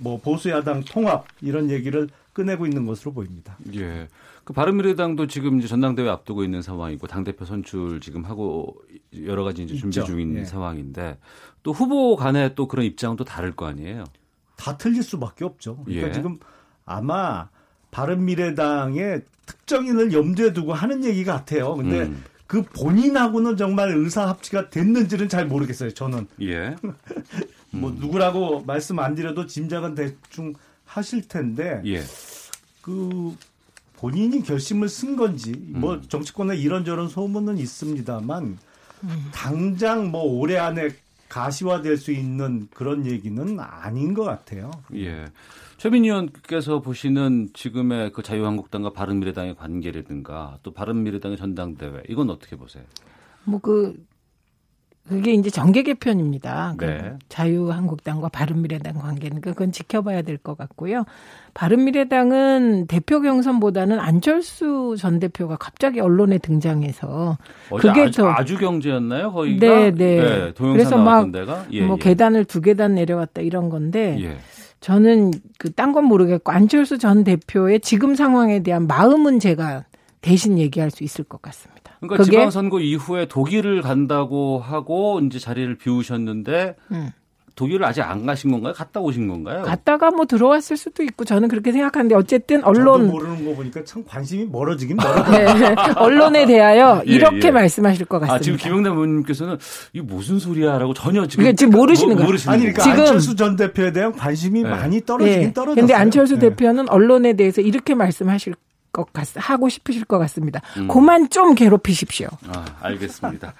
뭐 보수 야당 통합 이런 얘기를 꺼내고 있는 것으로 보입니다. 예. 그 바른미래당도 지금 이제 전당대회 앞두고 있는 상황이고 당 대표 선출 지금 하고 여러 가지 이제 준비 중인 예. 상황인데 또 후보 간에 또 그런 입장도 다를 거 아니에요. 다 틀릴 수밖에 없죠. 그러니까 예. 지금 아마 바른미래당의 특정인을 염두에 두고 하는 얘기 같아요. 근데 음. 그 본인하고는 정말 의사 합치가 됐는지는 잘 모르겠어요. 저는. 예. 뭐 음. 누구라고 말씀 안 드려도 짐작은 대충 하실 텐데. 예. 그 본인이 결심을 쓴 건지 뭐 음. 정치권에 이런저런 소문은 있습니다만 음. 당장 뭐 올해 안에 가시화될 수 있는 그런 얘기는 아닌 것 같아요. 예. 최민희 의원께서 보시는 지금의 그 자유한국당과 바른미래당의 관계라든가 또 바른미래당의 전당대회 이건 어떻게 보세요? 뭐 그 그게 이제 정계 개편입니다. 그 네. 자유한국당과 바른미래당 관계는 그건 지켜봐야 될 것 같고요. 바른미래당은 대표 경선보다는 안철수 전 대표가 갑자기 언론에 등장해서 그게 아주, 더 아주 경제였나요? 거기가 네, 네. 네 그래서 막뭐 예, 예. 계단을 두 계단 내려왔다 이런 건데 예. 저는 그 딴 건 모르겠고 안철수 전 대표의 지금 상황에 대한 마음은 제가 대신 얘기할 수 있을 것 같습니다. 그러니까 지방 선거 이후에 독일을 간다고 하고 이제 자리를 비우셨는데 음. 독일을 아직 안 가신 건가요? 갔다 오신 건가요? 갔다가 뭐 들어왔을 수도 있고 저는 그렇게 생각하는데 어쨌든 언론 모르는 거 보니까 참 관심이 멀어지긴 멀어져. 네. 언론에 대하여 예, 이렇게 예. 말씀하실 것 같습니다. 아, 지금 김영남 의원님께서는 이게 무슨 소리야라고 전혀 지금 그러니까 지금 모르시는 뭐, 거예요. 아니 그러니까 지금 안철수 전 대표에 대한 관심이 네. 많이 떨어지긴 네. 떨어졌어요. 근데 안철수 네. 대표는 언론에 대해서 이렇게 말씀하실 것 같, 하고 싶으실 것 같습니다. 음. 그만 좀 괴롭히십시오. 아, 알겠습니다.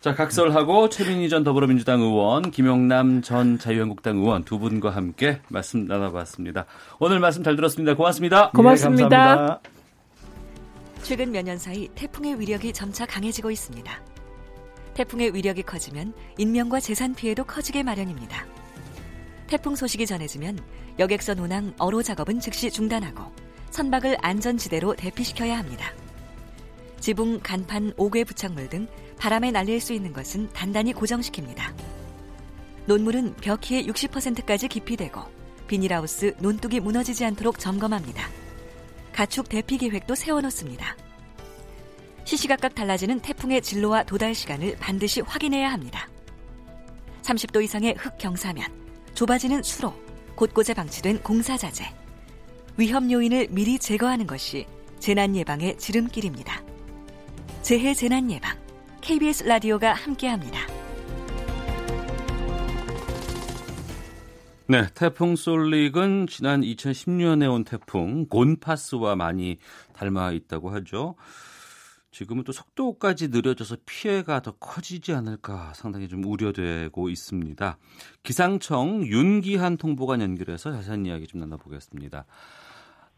자, 각설하고 최민희 전 더불어민주당 의원, 김용남 전 자유한국당 의원 두 분과 함께 말씀 나눠봤습니다. 오늘 말씀 잘 들었습니다. 고맙습니다. 고맙습니다. 네, 감사합니다. 최근 몇 년 사이 태풍의 위력이 점차 강해지고 있습니다. 태풍의 위력이 커지면 인명과 재산 피해도 커지게 마련입니다. 태풍 소식이 전해지면 여객선 운항, 어로 작업은 즉시 중단하고 선박을 안전지대로 대피시켜야 합니다. 지붕, 간판, 옥외 부착물 등 바람에 날릴 수 있는 것은 단단히 고정시킵니다. 논물은 벽 키의 60%까지 깊이 되고 비닐하우스, 논뚝이 무너지지 않도록 점검합니다. 가축 대피 계획도 세워놓습니다. 시시각각 달라지는 태풍의 진로와 도달 시간을 반드시 확인해야 합니다. 30도 이상의 흙 경사면, 좁아지는 수로, 곳곳에 방치된 공사자재, 위험 요인을 미리 제거하는 것이 재난 예방의 지름길입니다. 재해 재난 예방 KBS 라디오가 함께합니다. 네, 태풍 솔릭은 지난 2010년에 온 태풍 곤파스와 많이 닮아 있다고 하죠. 지금은 또 속도까지 느려져서 피해가 더 커지지 않을까 상당히 좀 우려되고 있습니다. 기상청 윤기한 통보관 연결해서 자세한 이야기 좀 나눠보겠습니다.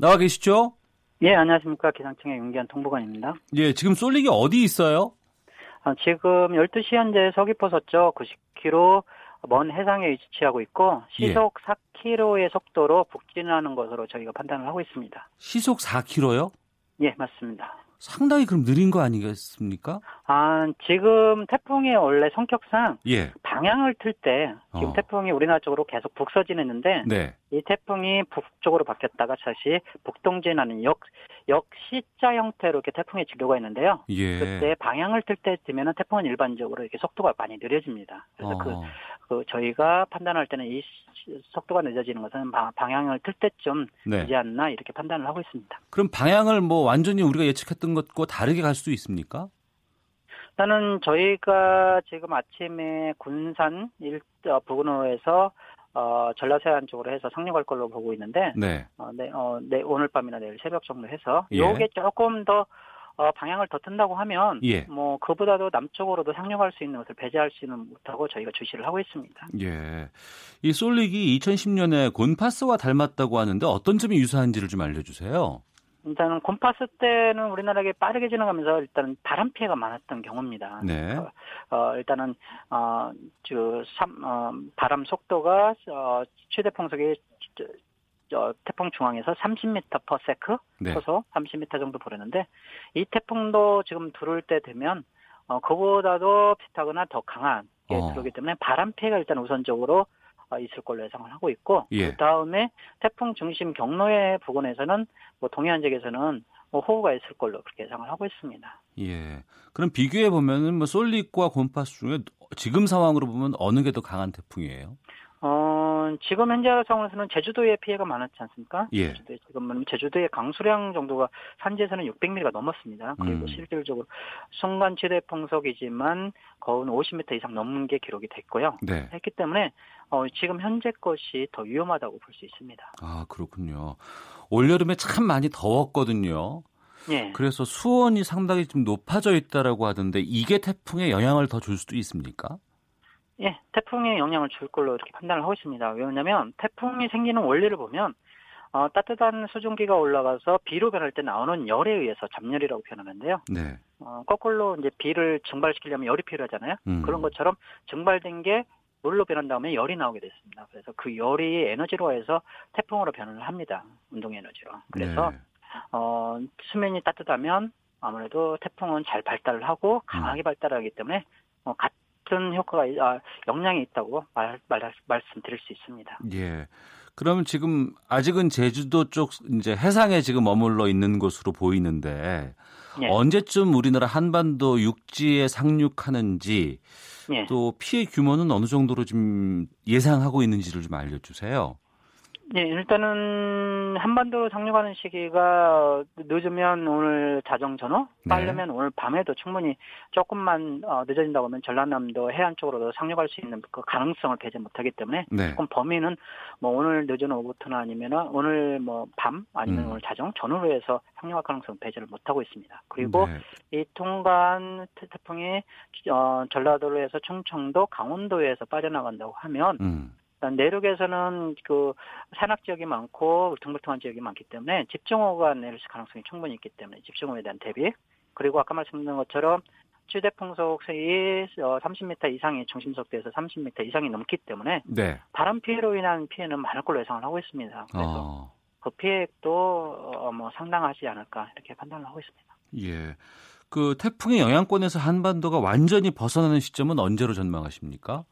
나와 계시죠? 예, 안녕하십니까. 기상청의 윤기한 통보관입니다. 예, 지금 쏠릭이 어디 있어요? 아, 지금 12시 현재 서귀포 서쪽 90km 먼 해상에 위치하고 있고 시속 예. 4km의 속도로 북진하는 것으로 저희가 판단을 하고 있습니다. 시속 4km요? 예, 맞습니다. 상당히 그럼 느린 거 아니겠습니까? 아, 지금 태풍의 원래 성격상 예. 방향을 틀 때 지금 어. 태풍이 우리나라 쪽으로 계속 북서진했는데 네. 이 태풍이 북쪽으로 바뀌었다가 다시 북동진하는 역 역시자 형태로 이렇게 태풍의 진로가 있는데요. 예. 그때 방향을 틀 때쯤에는 태풍은 일반적으로 이렇게 속도가 많이 느려집니다. 그래서 그, 어. 그, 그 저희가 판단할 때는 이 속도가 늦어지는 것은 방향을 틀 때쯤 네. 되지 않나 이렇게 판단을 하고 있습니다. 그럼 방향을 뭐 완전히 우리가 예측했던 것과 다르게 갈 수도 있습니까? 일단은 저희가 지금 아침에 군산 일 어, 부근으로 해서 어, 전라서해안 쪽으로 해서 상륙할 걸로 보고 있는데, 네. 어, 네, 어, 네, 오늘 밤이나 내일 새벽 정도 해서, 예. 요게 조금 더, 어, 방향을 더 튼다고 하면, 예. 뭐, 그보다도 남쪽으로도 상륙할 수 있는 것을 배제할 수는 못하고 저희가 주시를 하고 있습니다. 예. 이 솔릭이 2010년에 곤파스와 닮았다고 하는데 어떤 점이 유사한지를 좀 알려주세요. 일단은 곰파스 때는 우리나라에 빠르게 지나가면서 일단은 바람 피해가 많았던 경우입니다. 네. 어, 어 일단은 어, 저, 삼, 어, 바람 속도가 어, 최대 풍속이 저, 저, 태풍 중앙에서 30m per 네. 소속 30m 정도 부르는데 이 태풍도 지금 들어올 때 되면 어, 그보다도 비슷하거나 더 강한 게 어. 들어오기 때문에 바람 피해가 일단 우선적으로 어, 있을 걸로 예상을 하고 있고 예. 그 다음에 태풍 중심 경로의 부근에서는 뭐 동해안 지역에서는 뭐 호우가 있을 걸로 그렇게 예상을 하고 있습니다. 예. 그럼 비교해 보면은 뭐 솔릭과 곰파스 중에 지금 상황으로 보면 어느 게 더 강한 태풍이에요? 어, 지금 현재 상황에서는 제주도에 피해가 많았지 않습니까? 예. 제주도에 지금 제주도의 강수량 정도가 산지에서는 600mm가 넘었습니다. 그리고 음. 실질적으로 순간 최대 풍속이지만 거운 50m 이상 넘는 게 기록이 됐고요. 네. 했기 때문에 어, 지금 현재 것이 더 위험하다고 볼 수 있습니다. 아 그렇군요. 올 여름에 참 많이 더웠거든요. 예. 그래서 수온이 상당히 좀 높아져 있다라고 하던데 이게 태풍에 영향을 더 줄 수도 있습니까? 예, 태풍에 영향을 줄 걸로 이렇게 판단을 하고 있습니다. 왜냐하면 태풍이 생기는 원리를 보면 어, 따뜻한 수증기가 올라가서 비로 변할 때 나오는 열에 의해서 잡열이라고 표현하는데요. 네. 어, 거꾸로 이제 비를 증발시키려면 열이 필요하잖아요. 음. 그런 것처럼 증발된 게 물로 변한 다음에 열이 나오게 됐습니다. 그래서 그 열이 에너지로 해서 태풍으로 변을 합니다. 운동 에너지로. 그래서 네. 어, 수면이 따뜻하면 아무래도 태풍은 잘 발달을 하고 강하게 음. 발달하기 때문에 어, 같은 효과가 아, 영향이 있다고 말, 말 말씀드릴 수 있습니다. 예. 그러면 지금 아직은 제주도 쪽 이제 해상에 지금 머물러 있는 것으로 보이는데 예. 언제쯤 우리나라 한반도 육지에 상륙하는지 예. 또 피해 규모는 어느 정도로 지금 예상하고 있는지를 좀 알려주세요. 네, 일단은 한반도 상륙하는 시기가 늦으면 오늘 자정 전후, 네. 빠르면 네. 오늘 밤에도 충분히 조금만 어, 늦어진다고 하면 전라남도 해안 쪽으로도 상륙할 수 있는 그 가능성을 배제 못하기 때문에 네. 조금 범위는 뭐 오늘 늦은 오후부터나 아니면 오늘 뭐 밤 아니면 음. 오늘 자정 전후로 해서 상륙할 가능성 배제를 못하고 있습니다. 그리고 네. 이 통관 태풍이 어, 전라도로 해서 충청도, 강원도에서 빠져나간다고 하면 음. 내륙에서는 그 산악 지역이 많고 울퉁불퉁한 지역이 많기 때문에 집중호우가 내릴 가능성이 충분히 있기 때문에 집중호우에 대한 대비 그리고 아까 말씀드린 것처럼 최대 풍속이 30m 어, 이상이 중심 속도에서 30m 이상이 넘기 때문에 네. 바람 피해로 인한 피해는 많을 걸로 예상을 하고 있습니다. 그래서 어. 그 피해액도 어, 뭐 상당하지 않을까 이렇게 판단을 하고 있습니다. 예. 그 태풍의 영향권에서 한반도가 완전히 벗어나는 시점은 언제로 전망하십니까?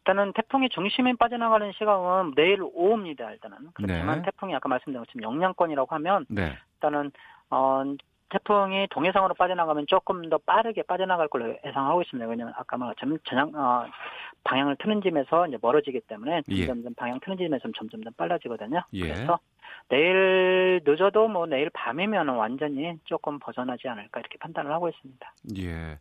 일단은 태풍이 중심에 빠져나가는 시간은 내일 오후입니다. 일단은 그렇지만 네. 태풍이 아까 말씀드린 것처럼 영향권이라고 하면 네. 일단은 어 태풍이 동해상으로 빠져나가면 조금 더 빠르게 빠져나갈 걸로 예상하고 있습니다. 왜냐하면 아까 말한 전향 어, 방향을 트는 짐에서 이제 멀어지기 때문에 예. 점점 방향 트는 짐에서 점점 더 빨라지거든요. 예. 그래서 내일 늦어도 뭐 내일 밤이면 완전히 조금 벗어나지 않을까 이렇게 판단을 하고 있습니다. 예.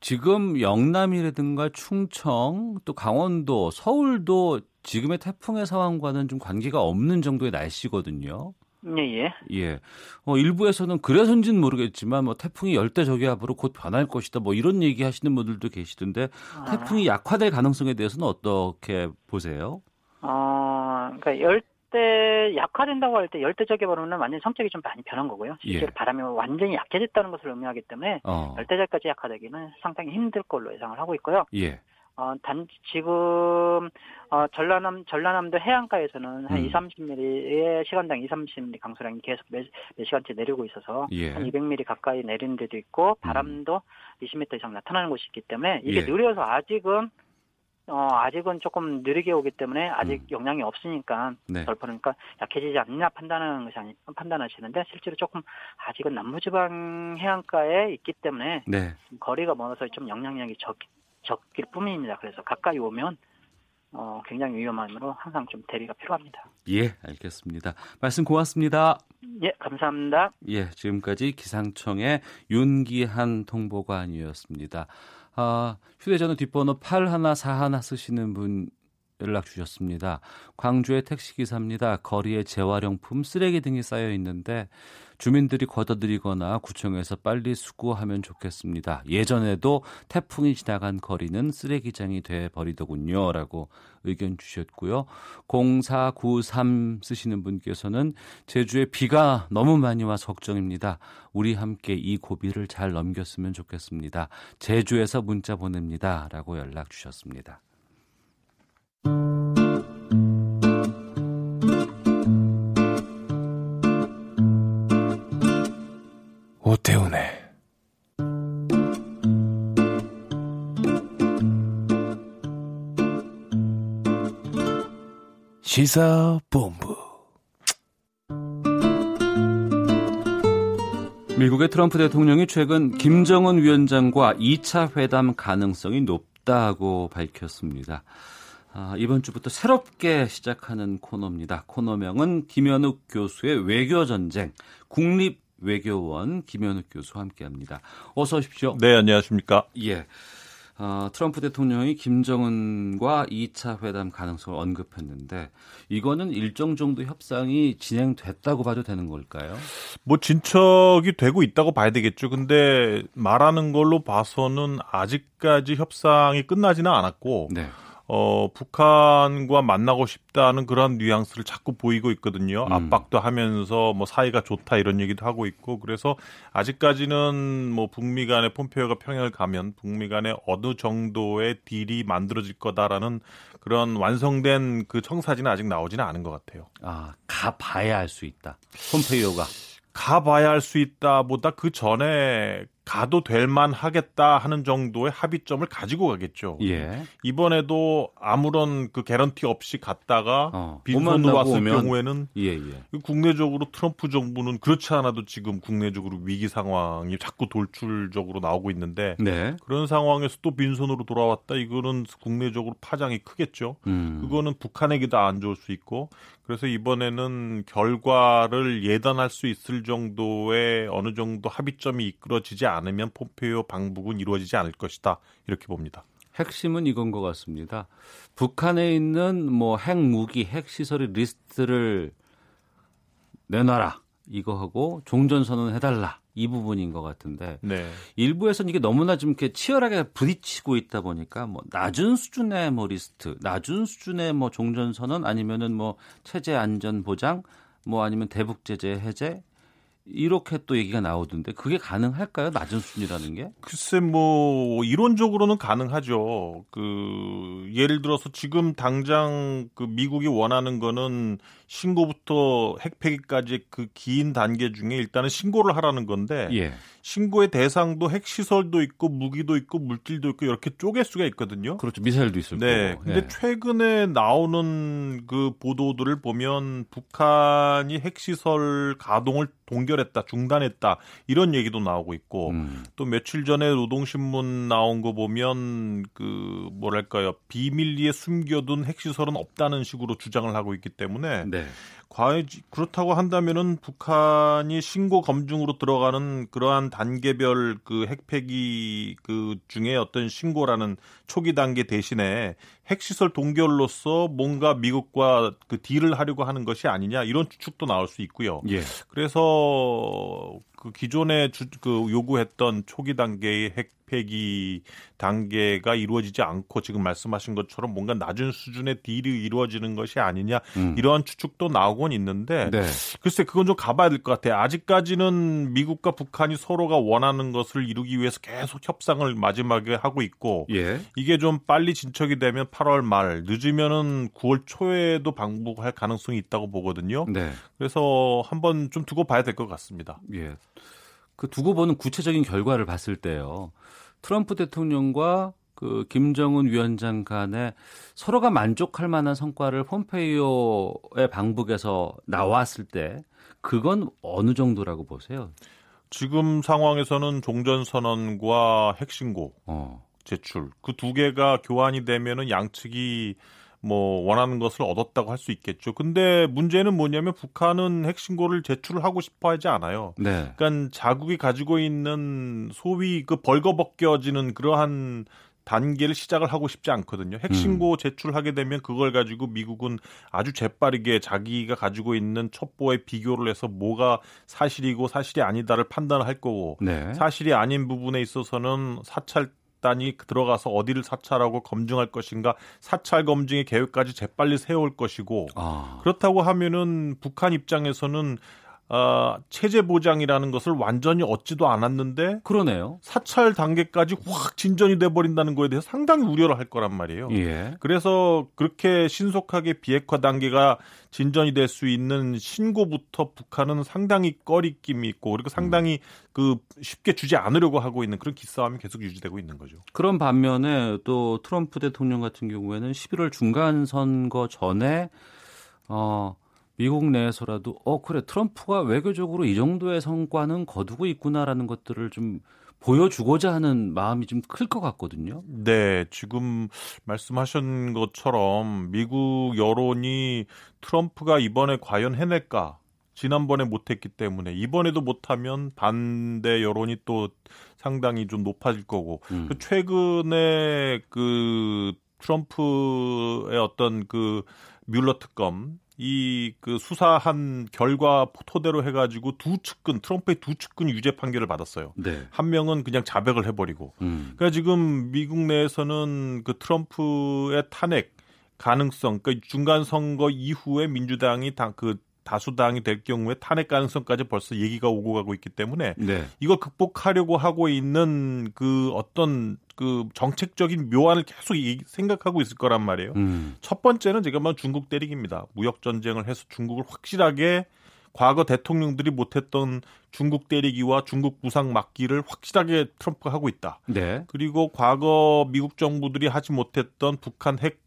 지금 영남이라든가 충청 또 강원도 서울도 지금의 태풍의 상황과는 좀 관계가 없는 정도의 날씨거든요. 예, 예. 예. 어, 일부에서는 그래서인지는 모르겠지만 뭐 태풍이 열대 저기압으로 곧 변할 것이다. 뭐 이런 얘기 하시는 분들도 계시던데 아. 태풍이 약화될 가능성에 대해서는 어떻게 보세요? 어, 그러니까 열대 약화된다고 할 때 열대 저기압으로는 완전 성격이 좀 많이 변한 거고요. 실제로 예. 바람이 완전히 약해졌다는 것을 의미하기 때문에 어. 열대저까지 약화되기는 상당히 힘들 걸로 예상을 하고 있고요. 예. 어, 단, 지금, 어, 전라남, 전라남도 해안가에서는 한 음. 2, 30mm의 시간당 2, 30mm 강수량이 계속 몇, 몇 시간째 내리고 있어서 예. 한 200mm 가까이 내리는 데도 있고 바람도 음. 20m 이상 나타나는 곳이 있기 때문에 이게 예. 느려서 아직은 어, 아직은 조금 느리게 오기 때문에 아직 음. 영향이 없으니까 네. 덜 퍼니까 약해지지 않느냐 판단하는 것이 아니 판단하시는데 실제로 조금 아직은 남부지방 해안가에 있기 때문에 네. 거리가 멀어서 좀 영향력이 적, 적일 뿐입니다. 그래서 가까이 오면 어, 굉장히 위험함으로 항상 좀 대비가 필요합니다. 예, 알겠습니다. 말씀 고맙습니다. 예, 감사합니다. 예, 지금까지 기상청의 윤기한 통보관이었습니다. 아, 휴대전화 뒷번호 8141 쓰시는 분 연락 주셨습니다. 광주의 택시기사입니다. 거리에 재활용품, 쓰레기 등이 쌓여 있는데 주민들이 걷어들이거나 구청에서 빨리 수거하면 좋겠습니다. 예전에도 태풍이 지나간 거리는 쓰레기장이 돼 버리더군요. 라고 의견 주셨고요. 0493 쓰시는 분께서는 제주에 비가 너무 많이 와서 걱정입니다. 우리 함께 이 고비를 잘 넘겼으면 좋겠습니다. 제주에서 문자 보냅니다. 라고 연락 주셨습니다. 오태훈의 시사본부 미국의 트럼프 대통령이 최근 김정은 위원장과 2차 회담 가능성이 높다고 밝혔습니다. 아, 이번 주부터 새롭게 시작하는 코너입니다. 코너명은 김현욱 교수의 외교전쟁, 국립 외교원 김현욱 교수와 함께합니다. 어서 오십시오. 네, 안녕하십니까? 예. 어, 트럼프 대통령이 김정은과 2차 회담 가능성을 언급했는데 이거는 일정 정도 협상이 진행됐다고 봐도 되는 걸까요? 뭐 진척이 되고 있다고 봐야 되겠죠. 근데 말하는 걸로 봐서는 아직까지 협상이 끝나지는 않았고 네. 어, 북한과 만나고 싶다는 그런 뉘앙스를 자꾸 보이고 있거든요. 음. 압박도 하면서 뭐 사이가 좋다 이런 얘기도 하고 있고 그래서 아직까지는 뭐 북미 간의 폼페이오가 평양을 가면 북미 간에 어느 정도의 딜이 만들어질 거다라는 그런 완성된 그 청사진은 아직 나오지는 않은 것 같아요. 아, 가봐야 할수 있다. 폼페이오가. 가봐야 할 수 있다 보다 그 전에 가도 될 만 하겠다 하는 정도의 합의점을 가지고 가겠죠. 예. 이번에도 아무런 그 개런티 없이 갔다가 어, 빈손으로 왔을 오면... 경우에는 예, 예. 국내적으로 트럼프 정부는 그렇지 않아도 지금 국내적으로 위기 상황이 자꾸 돌출적으로 나오고 있는데 네. 그런 상황에서 또 빈손으로 돌아왔다 이거는 국내적으로 파장이 크겠죠. 음. 그거는 북한에게도 안 좋을 수 있고 그래서 이번에는 결과를 예단할 수 있을 정도의 어느 정도 합의점이 이끌어지지 않으면 폼페이오 방북은 이루어지지 않을 것이다. 이렇게 봅니다. 핵심은 이건 것 같습니다. 북한에 있는 뭐 핵무기, 핵시설의 리스트를 내놔라. 이거 하고 종전선언 해달라. 이 부분인 것 같은데 네. 일부에서는 이게 너무나 좀 이렇게 치열하게 부딪히고 있다 보니까 뭐 낮은 수준의 뭐 리스트, 낮은 수준의 뭐 종전 선언 아니면은 뭐 체제 안전 보장 뭐 아니면 대북 제재 해제 이렇게 또 얘기가 나오던데 그게 가능할까요? 낮은 수준이라는 게? 글쎄 뭐 이론적으로는 가능하죠. 그 예를 들어서 지금 당장 그 미국이 원하는 거는 신고부터 핵폐기까지 그 긴 단계 중에 일단은 신고를 하라는 건데 예. 신고의 대상도 핵 시설도 있고 무기도 있고 물질도 있고 이렇게 쪼갤 수가 있거든요. 그렇죠. 미사일도 있을 네. 거고. 근데 예. 최근에 나오는 그 보도들을 보면 북한이 핵 시설 가동을 동결했다, 중단했다 이런 얘기도 나오고 있고 음. 또 며칠 전에 노동신문 나온 거 보면 그 뭐랄까요 비밀리에 숨겨둔 핵 시설은 없다는 식으로 주장을 하고 있기 때문에 네. 과연 그렇다고 한다면은 북한이 신고 검증으로 들어가는 그러한 단계별 그 핵폐기 그 중에 어떤 신고라는 초기 단계 대신에 핵시설 동결로서 뭔가 미국과 그 딜을 하려고 하는 것이 아니냐 이런 추측도 나올 수 있고요. 예. 그래서 그 기존에 주, 그 요구했던 초기 단계의 핵 폐기 단계가 이루어지지 않고 지금 말씀하신 것처럼 뭔가 낮은 수준의 딜이 이루어지는 것이 아니냐 음. 이러한 추측도 나오곤 있는데 네. 글쎄 그건 좀 가봐야 될 것 같아요. 아직까지는 미국과 북한이 서로가 원하는 것을 이루기 위해서 계속 협상을 마지막에 하고 있고 예. 이게 좀 빨리 진척이 되면 8월 말 늦으면은 9월 초에도 방북할 가능성이 있다고 보거든요. 네. 그래서 한번 좀 두고 봐야 될 것 같습니다. 예. 그 두고 보는 구체적인 결과를 봤을 때요. 트럼프 대통령과 그 김정은 위원장 간에 서로가 만족할 만한 성과를 폼페이오의 방북에서 나왔을 때 그건 어느 정도라고 보세요? 지금 상황에서는 종전선언과 핵신고 어. 제출 그 두 개가 교환이 되면은 양측이 뭐 원하는 것을 얻었다고 할 수 있겠죠. 근데 문제는 뭐냐면 북한은 핵신고를 제출을 하고 싶어 하지 않아요. 네. 그러니까 자국이 가지고 있는 소위 그 벌거벗겨지는 그러한 단계를 시작을 하고 싶지 않거든요. 핵신고 음. 제출하게 되면 그걸 가지고 미국은 아주 재빠르게 자기가 가지고 있는 첩보에 비교를 해서 뭐가 사실이고 사실이 아니다를 판단할 거고 네. 사실이 아닌 부분에 있어서는 사찰 단이 들어가서 어디를 사찰하고 검증할 것인가 사찰 검증의 계획까지 재빨리 세울 것이고 아. 그렇다고 하면은 북한 입장에서는 어, 체제 보장이라는 것을 완전히 얻지도 않았는데 그러네요. 사찰 단계까지 확 진전이 돼 버린다는 거에 대해서 상당히 우려를 할 거란 말이에요. 예. 그래서 그렇게 신속하게 비핵화 단계가 진전이 될 수 있는 신고부터 북한은 상당히 꺼리낌이 있고 그리고 상당히 음. 그 쉽게 주지 않으려고 하고 있는 그런 기싸움이 계속 유지되고 있는 거죠. 그런 반면에 또 트럼프 대통령 같은 경우에는 11월 중간 선거 전에 어 미국 내에서라도 어 그래 트럼프가 외교적으로 이 정도의 성과는 거두고 있구나라는 것들을 좀 보여주고자 하는 마음이 좀 클 것 같거든요. 네, 지금 말씀하신 것처럼 미국 여론이 트럼프가 이번에 과연 해낼까? 지난번에 못했기 때문에 이번에도 못하면 반대 여론이 또 상당히 좀 높아질 거고 음. 그 최근에 그 트럼프의 어떤 그 뮬러 특검 이 그 수사한 결과 토대로 해가지고 두 측근 트럼프의 두 측근 유죄 판결을 받았어요. 네. 한 명은 그냥 자백을 해버리고. 음. 그러니까 지금 미국 내에서는 그 트럼프의 탄핵 가능성, 그러니까 중간 선거 이후에 민주당이 당그 다수당이 될 경우에 탄핵 가능성까지 벌써 얘기가 오고 가고 있기 때문에 네. 이걸 극복하려고 하고 있는 그 어떤 그 정책적인 묘안을 계속 생각하고 있을 거란 말이에요. 음. 첫 번째는 지금 뭐 중국 때리기입니다. 무역 전쟁을 해서 중국을 확실하게 과거 대통령들이 못했던 중국 때리기와 중국 부상 막기를 확실하게 트럼프가 하고 있다. 네. 그리고 과거 미국 정부들이 하지 못했던 북한 핵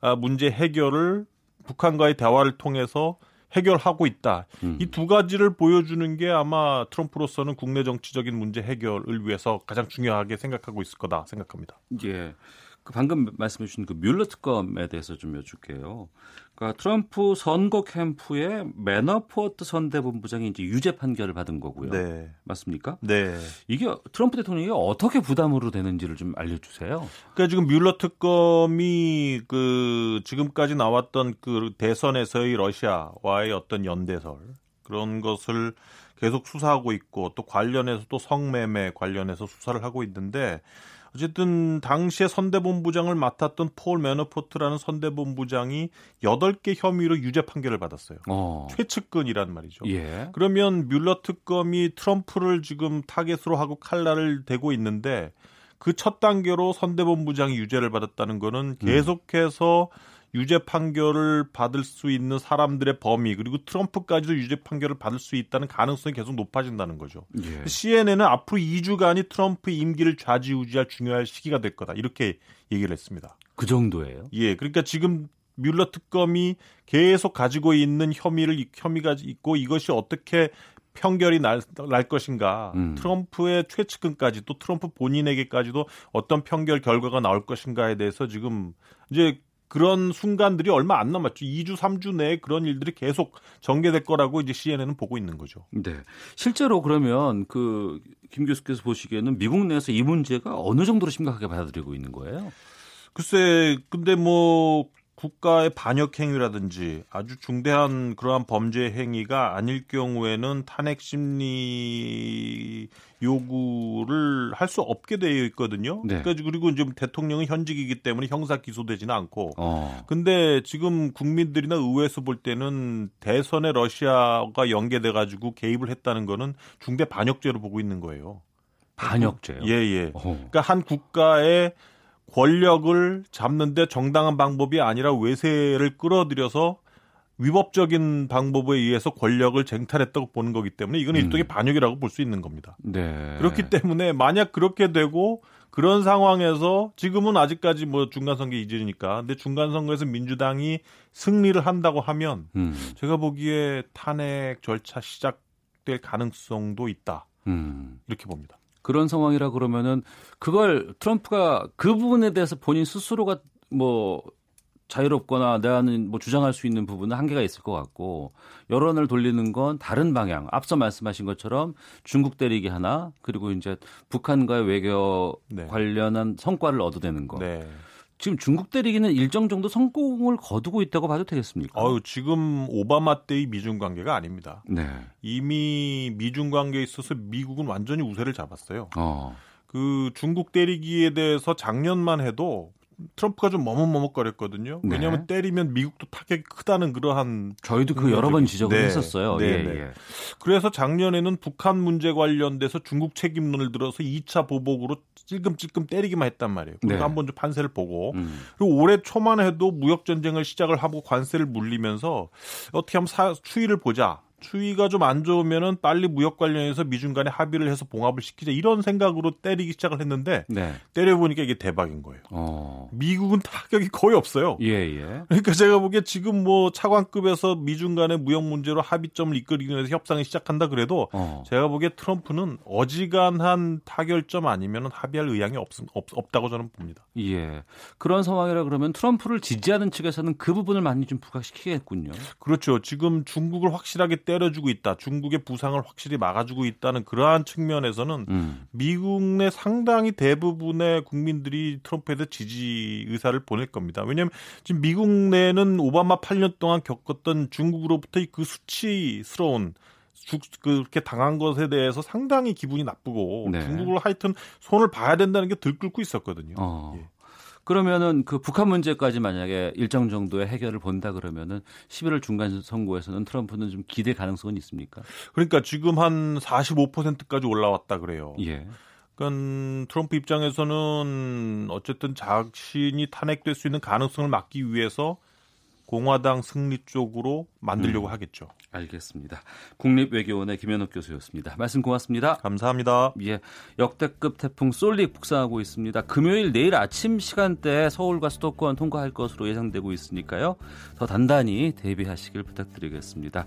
아, 문제 해결을 북한과의 대화를 통해서 해결하고 있다. 음. 이두 가지를 보여주는 게 아마 트럼프로서는 국내 정치적인 문제 해결을 위해서 가장 중요하게 생각하고 있을 거다 생각합니다. 예. 그 방금 말씀해 주신 그 뮬러 특검에 대해서 좀 여쭐게요. 그러니까 트럼프 선거 캠프의 매너포트 선대본부장이 이제 유죄 판결을 받은 거고요. 네. 맞습니까? 네. 이게 트럼프 대통령이 어떻게 부담으로 되는지를 좀 알려주세요. 그러니까 지금 뮬러 특검이 그 지금까지 나왔던 그 대선에서의 러시아와의 어떤 연대설 그런 것을 계속 수사하고 있고 또 관련해서 또 성매매 관련해서 수사를 하고 있는데 어쨌든 당시에 선대본부장을 맡았던 폴 매너포트라는 선대본부장이 8개 혐의로 유죄 판결을 받았어요. 어. 최측근이란 말이죠. 예. 그러면 뮬러 특검이 트럼프를 지금 타겟으로 하고 칼날을 대고 있는데 그 첫 단계로 선대본부장이 유죄를 받았다는 거는 음. 계속해서 음. 유죄 판결을 받을 수 있는 사람들의 범위 그리고 트럼프까지도 유죄 판결을 받을 수 있다는 가능성이 계속 높아진다는 거죠. 예. CNN은 앞으로 2주간이 트럼프 임기를 좌지우지할 중요한 시기가 될 거다 이렇게 얘기를 했습니다. 그 정도예요? 예, 그러니까 지금 뮬러 특검이 계속 가지고 있는 혐의를 혐의가 있고 이것이 어떻게 편결이 날, 날 것인가, 음. 트럼프의 최측근까지 또 트럼프 본인에게까지도 어떤 편결 결과가 나올 것인가에 대해서 지금 이제 그런 순간들이 얼마 안 남았죠. 2주, 3주 내에 그런 일들이 계속 전개될 거라고 이제 CNN은 보고 있는 거죠. 네. 실제로 그러면 그 김 교수께서 보시기에는 미국 내에서 이 문제가 어느 정도로 심각하게 받아들이고 있는 거예요? 글쎄, 근데 뭐 국가의 반역 행위라든지 아주 중대한 그러한 범죄 행위가 아닐 경우에는 탄핵 심리 요구를 할 수 없게 되어 있거든요. 네. 그러니까 그리고 지금 대통령은 현직이기 때문에 형사 기소되지는 않고. 어. 근데 지금 국민들이나 의회에서 볼 때는 대선에 러시아가 연계돼 가지고 개입을 했다는 거는 중대 반역죄로 보고 있는 거예요. 반역죄요? 예, 예. 어. 그러니까 한 국가의 권력을 잡는데 정당한 방법이 아니라 외세를 끌어들여서 위법적인 방법에 의해서 권력을 쟁탈했다고 보는 거기 때문에 이거는 음. 일종의 반역이라고 볼 수 있는 겁니다. 네. 그렇기 때문에 만약 그렇게 되고 그런 상황에서 지금은 아직까지 뭐 중간 선거 이전이니까 근데 중간 선거에서 민주당이 승리를 한다고 하면 음. 제가 보기에 탄핵 절차 시작될 가능성도 있다. 음. 이렇게 봅니다. 그런 상황이라 그러면은 그걸 트럼프가 그 부분에 대해서 본인 스스로가 뭐 자유롭거나 내가는 뭐 주장할 수 있는 부분은 한계가 있을 것 같고 여론을 돌리는 건 다른 방향. 앞서 말씀하신 것처럼 중국 때리기 하나 그리고 이제 북한과의 외교 네. 관련한 성과를 얻어내는 거. 네. 지금 중국 때리기는 일정 정도 성공을 거두고 있다고 봐도 되겠습니까? 어유 지금 오바마 때의 미중 관계가 아닙니다. 네. 이미 미중 관계에 있어서 미국은 완전히 우세를 잡았어요. 어. 그 중국 때리기에 대해서 작년만 해도 트럼프가 좀 머뭇머뭇거렸거든요. 네. 왜냐하면 때리면 미국도 타격이 크다는 그러한 저희도 그 여러 번 지적을 네. 했었어요. 네, 예, 네. 예. 그래서 작년에는 북한 문제 관련돼서 중국 책임론을 들어서 2차 보복으로 찔끔찔끔 때리기만 했단 말이에요. 그리고 네. 한번 좀 판세를 보고 음. 그리고 올해 초만 해도 무역 전쟁을 시작을 하고 관세를 물리면서 어떻게 하면 사, 추이를 보자. 추위가 좀 안 좋으면은 빨리 무역 관련해서 미중 간에 합의를 해서 봉합을 시키자 이런 생각으로 때리기 시작을 했는데 네. 때려 보니까 이게 대박인 거예요. 어. 미국은 타격이 거의 없어요. 예, 예. 그러니까 제가 보기에 지금 뭐 차관급에서 미중 간의 무역 문제로 합의점을 이끌기 위해서 협상을 시작한다 그래도 어. 제가 보기에 트럼프는 어지간한 타결점 아니면 합의할 의향이 없, 없, 없다고 저는 봅니다. 예. 그런 상황이라 그러면 트럼프를 지지하는 측에서는 그 부분을 많이 좀 부각시키겠군요. 그렇죠. 지금 중국을 확실하게 때려주고 있다. 중국의 부상을 확실히 막아주고 있다는 그러한 측면에서는 음. 미국 내 상당히 대부분의 국민들이 트럼프에 대해 지지 의사를 보낼 겁니다. 왜냐하면 지금 미국 내는 오바마 8년 동안 겪었던 중국으로부터의 그 수치스러운 그렇게 당한 것에 대해서 상당히 기분이 나쁘고 네. 중국을 하여튼 손을 봐야 된다는 게 들끓고 있었거든요. 어. 예. 그러면은 그 북한 문제까지 만약에 일정 정도의 해결을 본다 그러면은 11월 중간 선거에서는 트럼프는 좀 기대 가능성은 있습니까? 그러니까 지금 한 45%까지 올라왔다 그래요. 예. 그러니까 트럼프 입장에서는 어쨌든 자신이 탄핵될 수 있는 가능성을 막기 위해서 공화당 승리 쪽으로 만들려고 음, 하겠죠. 알겠습니다. 국립외교원의 김현욱 교수였습니다. 말씀 고맙습니다. 감사합니다. 예, 역대급 태풍 솔릭 북상하고 있습니다. 금요일 내일 아침 시간대에 서울과 수도권 통과할 것으로 예상되고 있으니까요. 더 단단히 대비하시길 부탁드리겠습니다.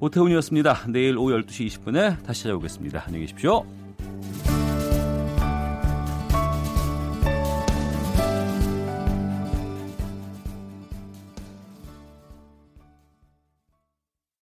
오태훈이었습니다. 내일 오후 12시 20분에 다시 찾아오겠습니다. 안녕히 계십시오.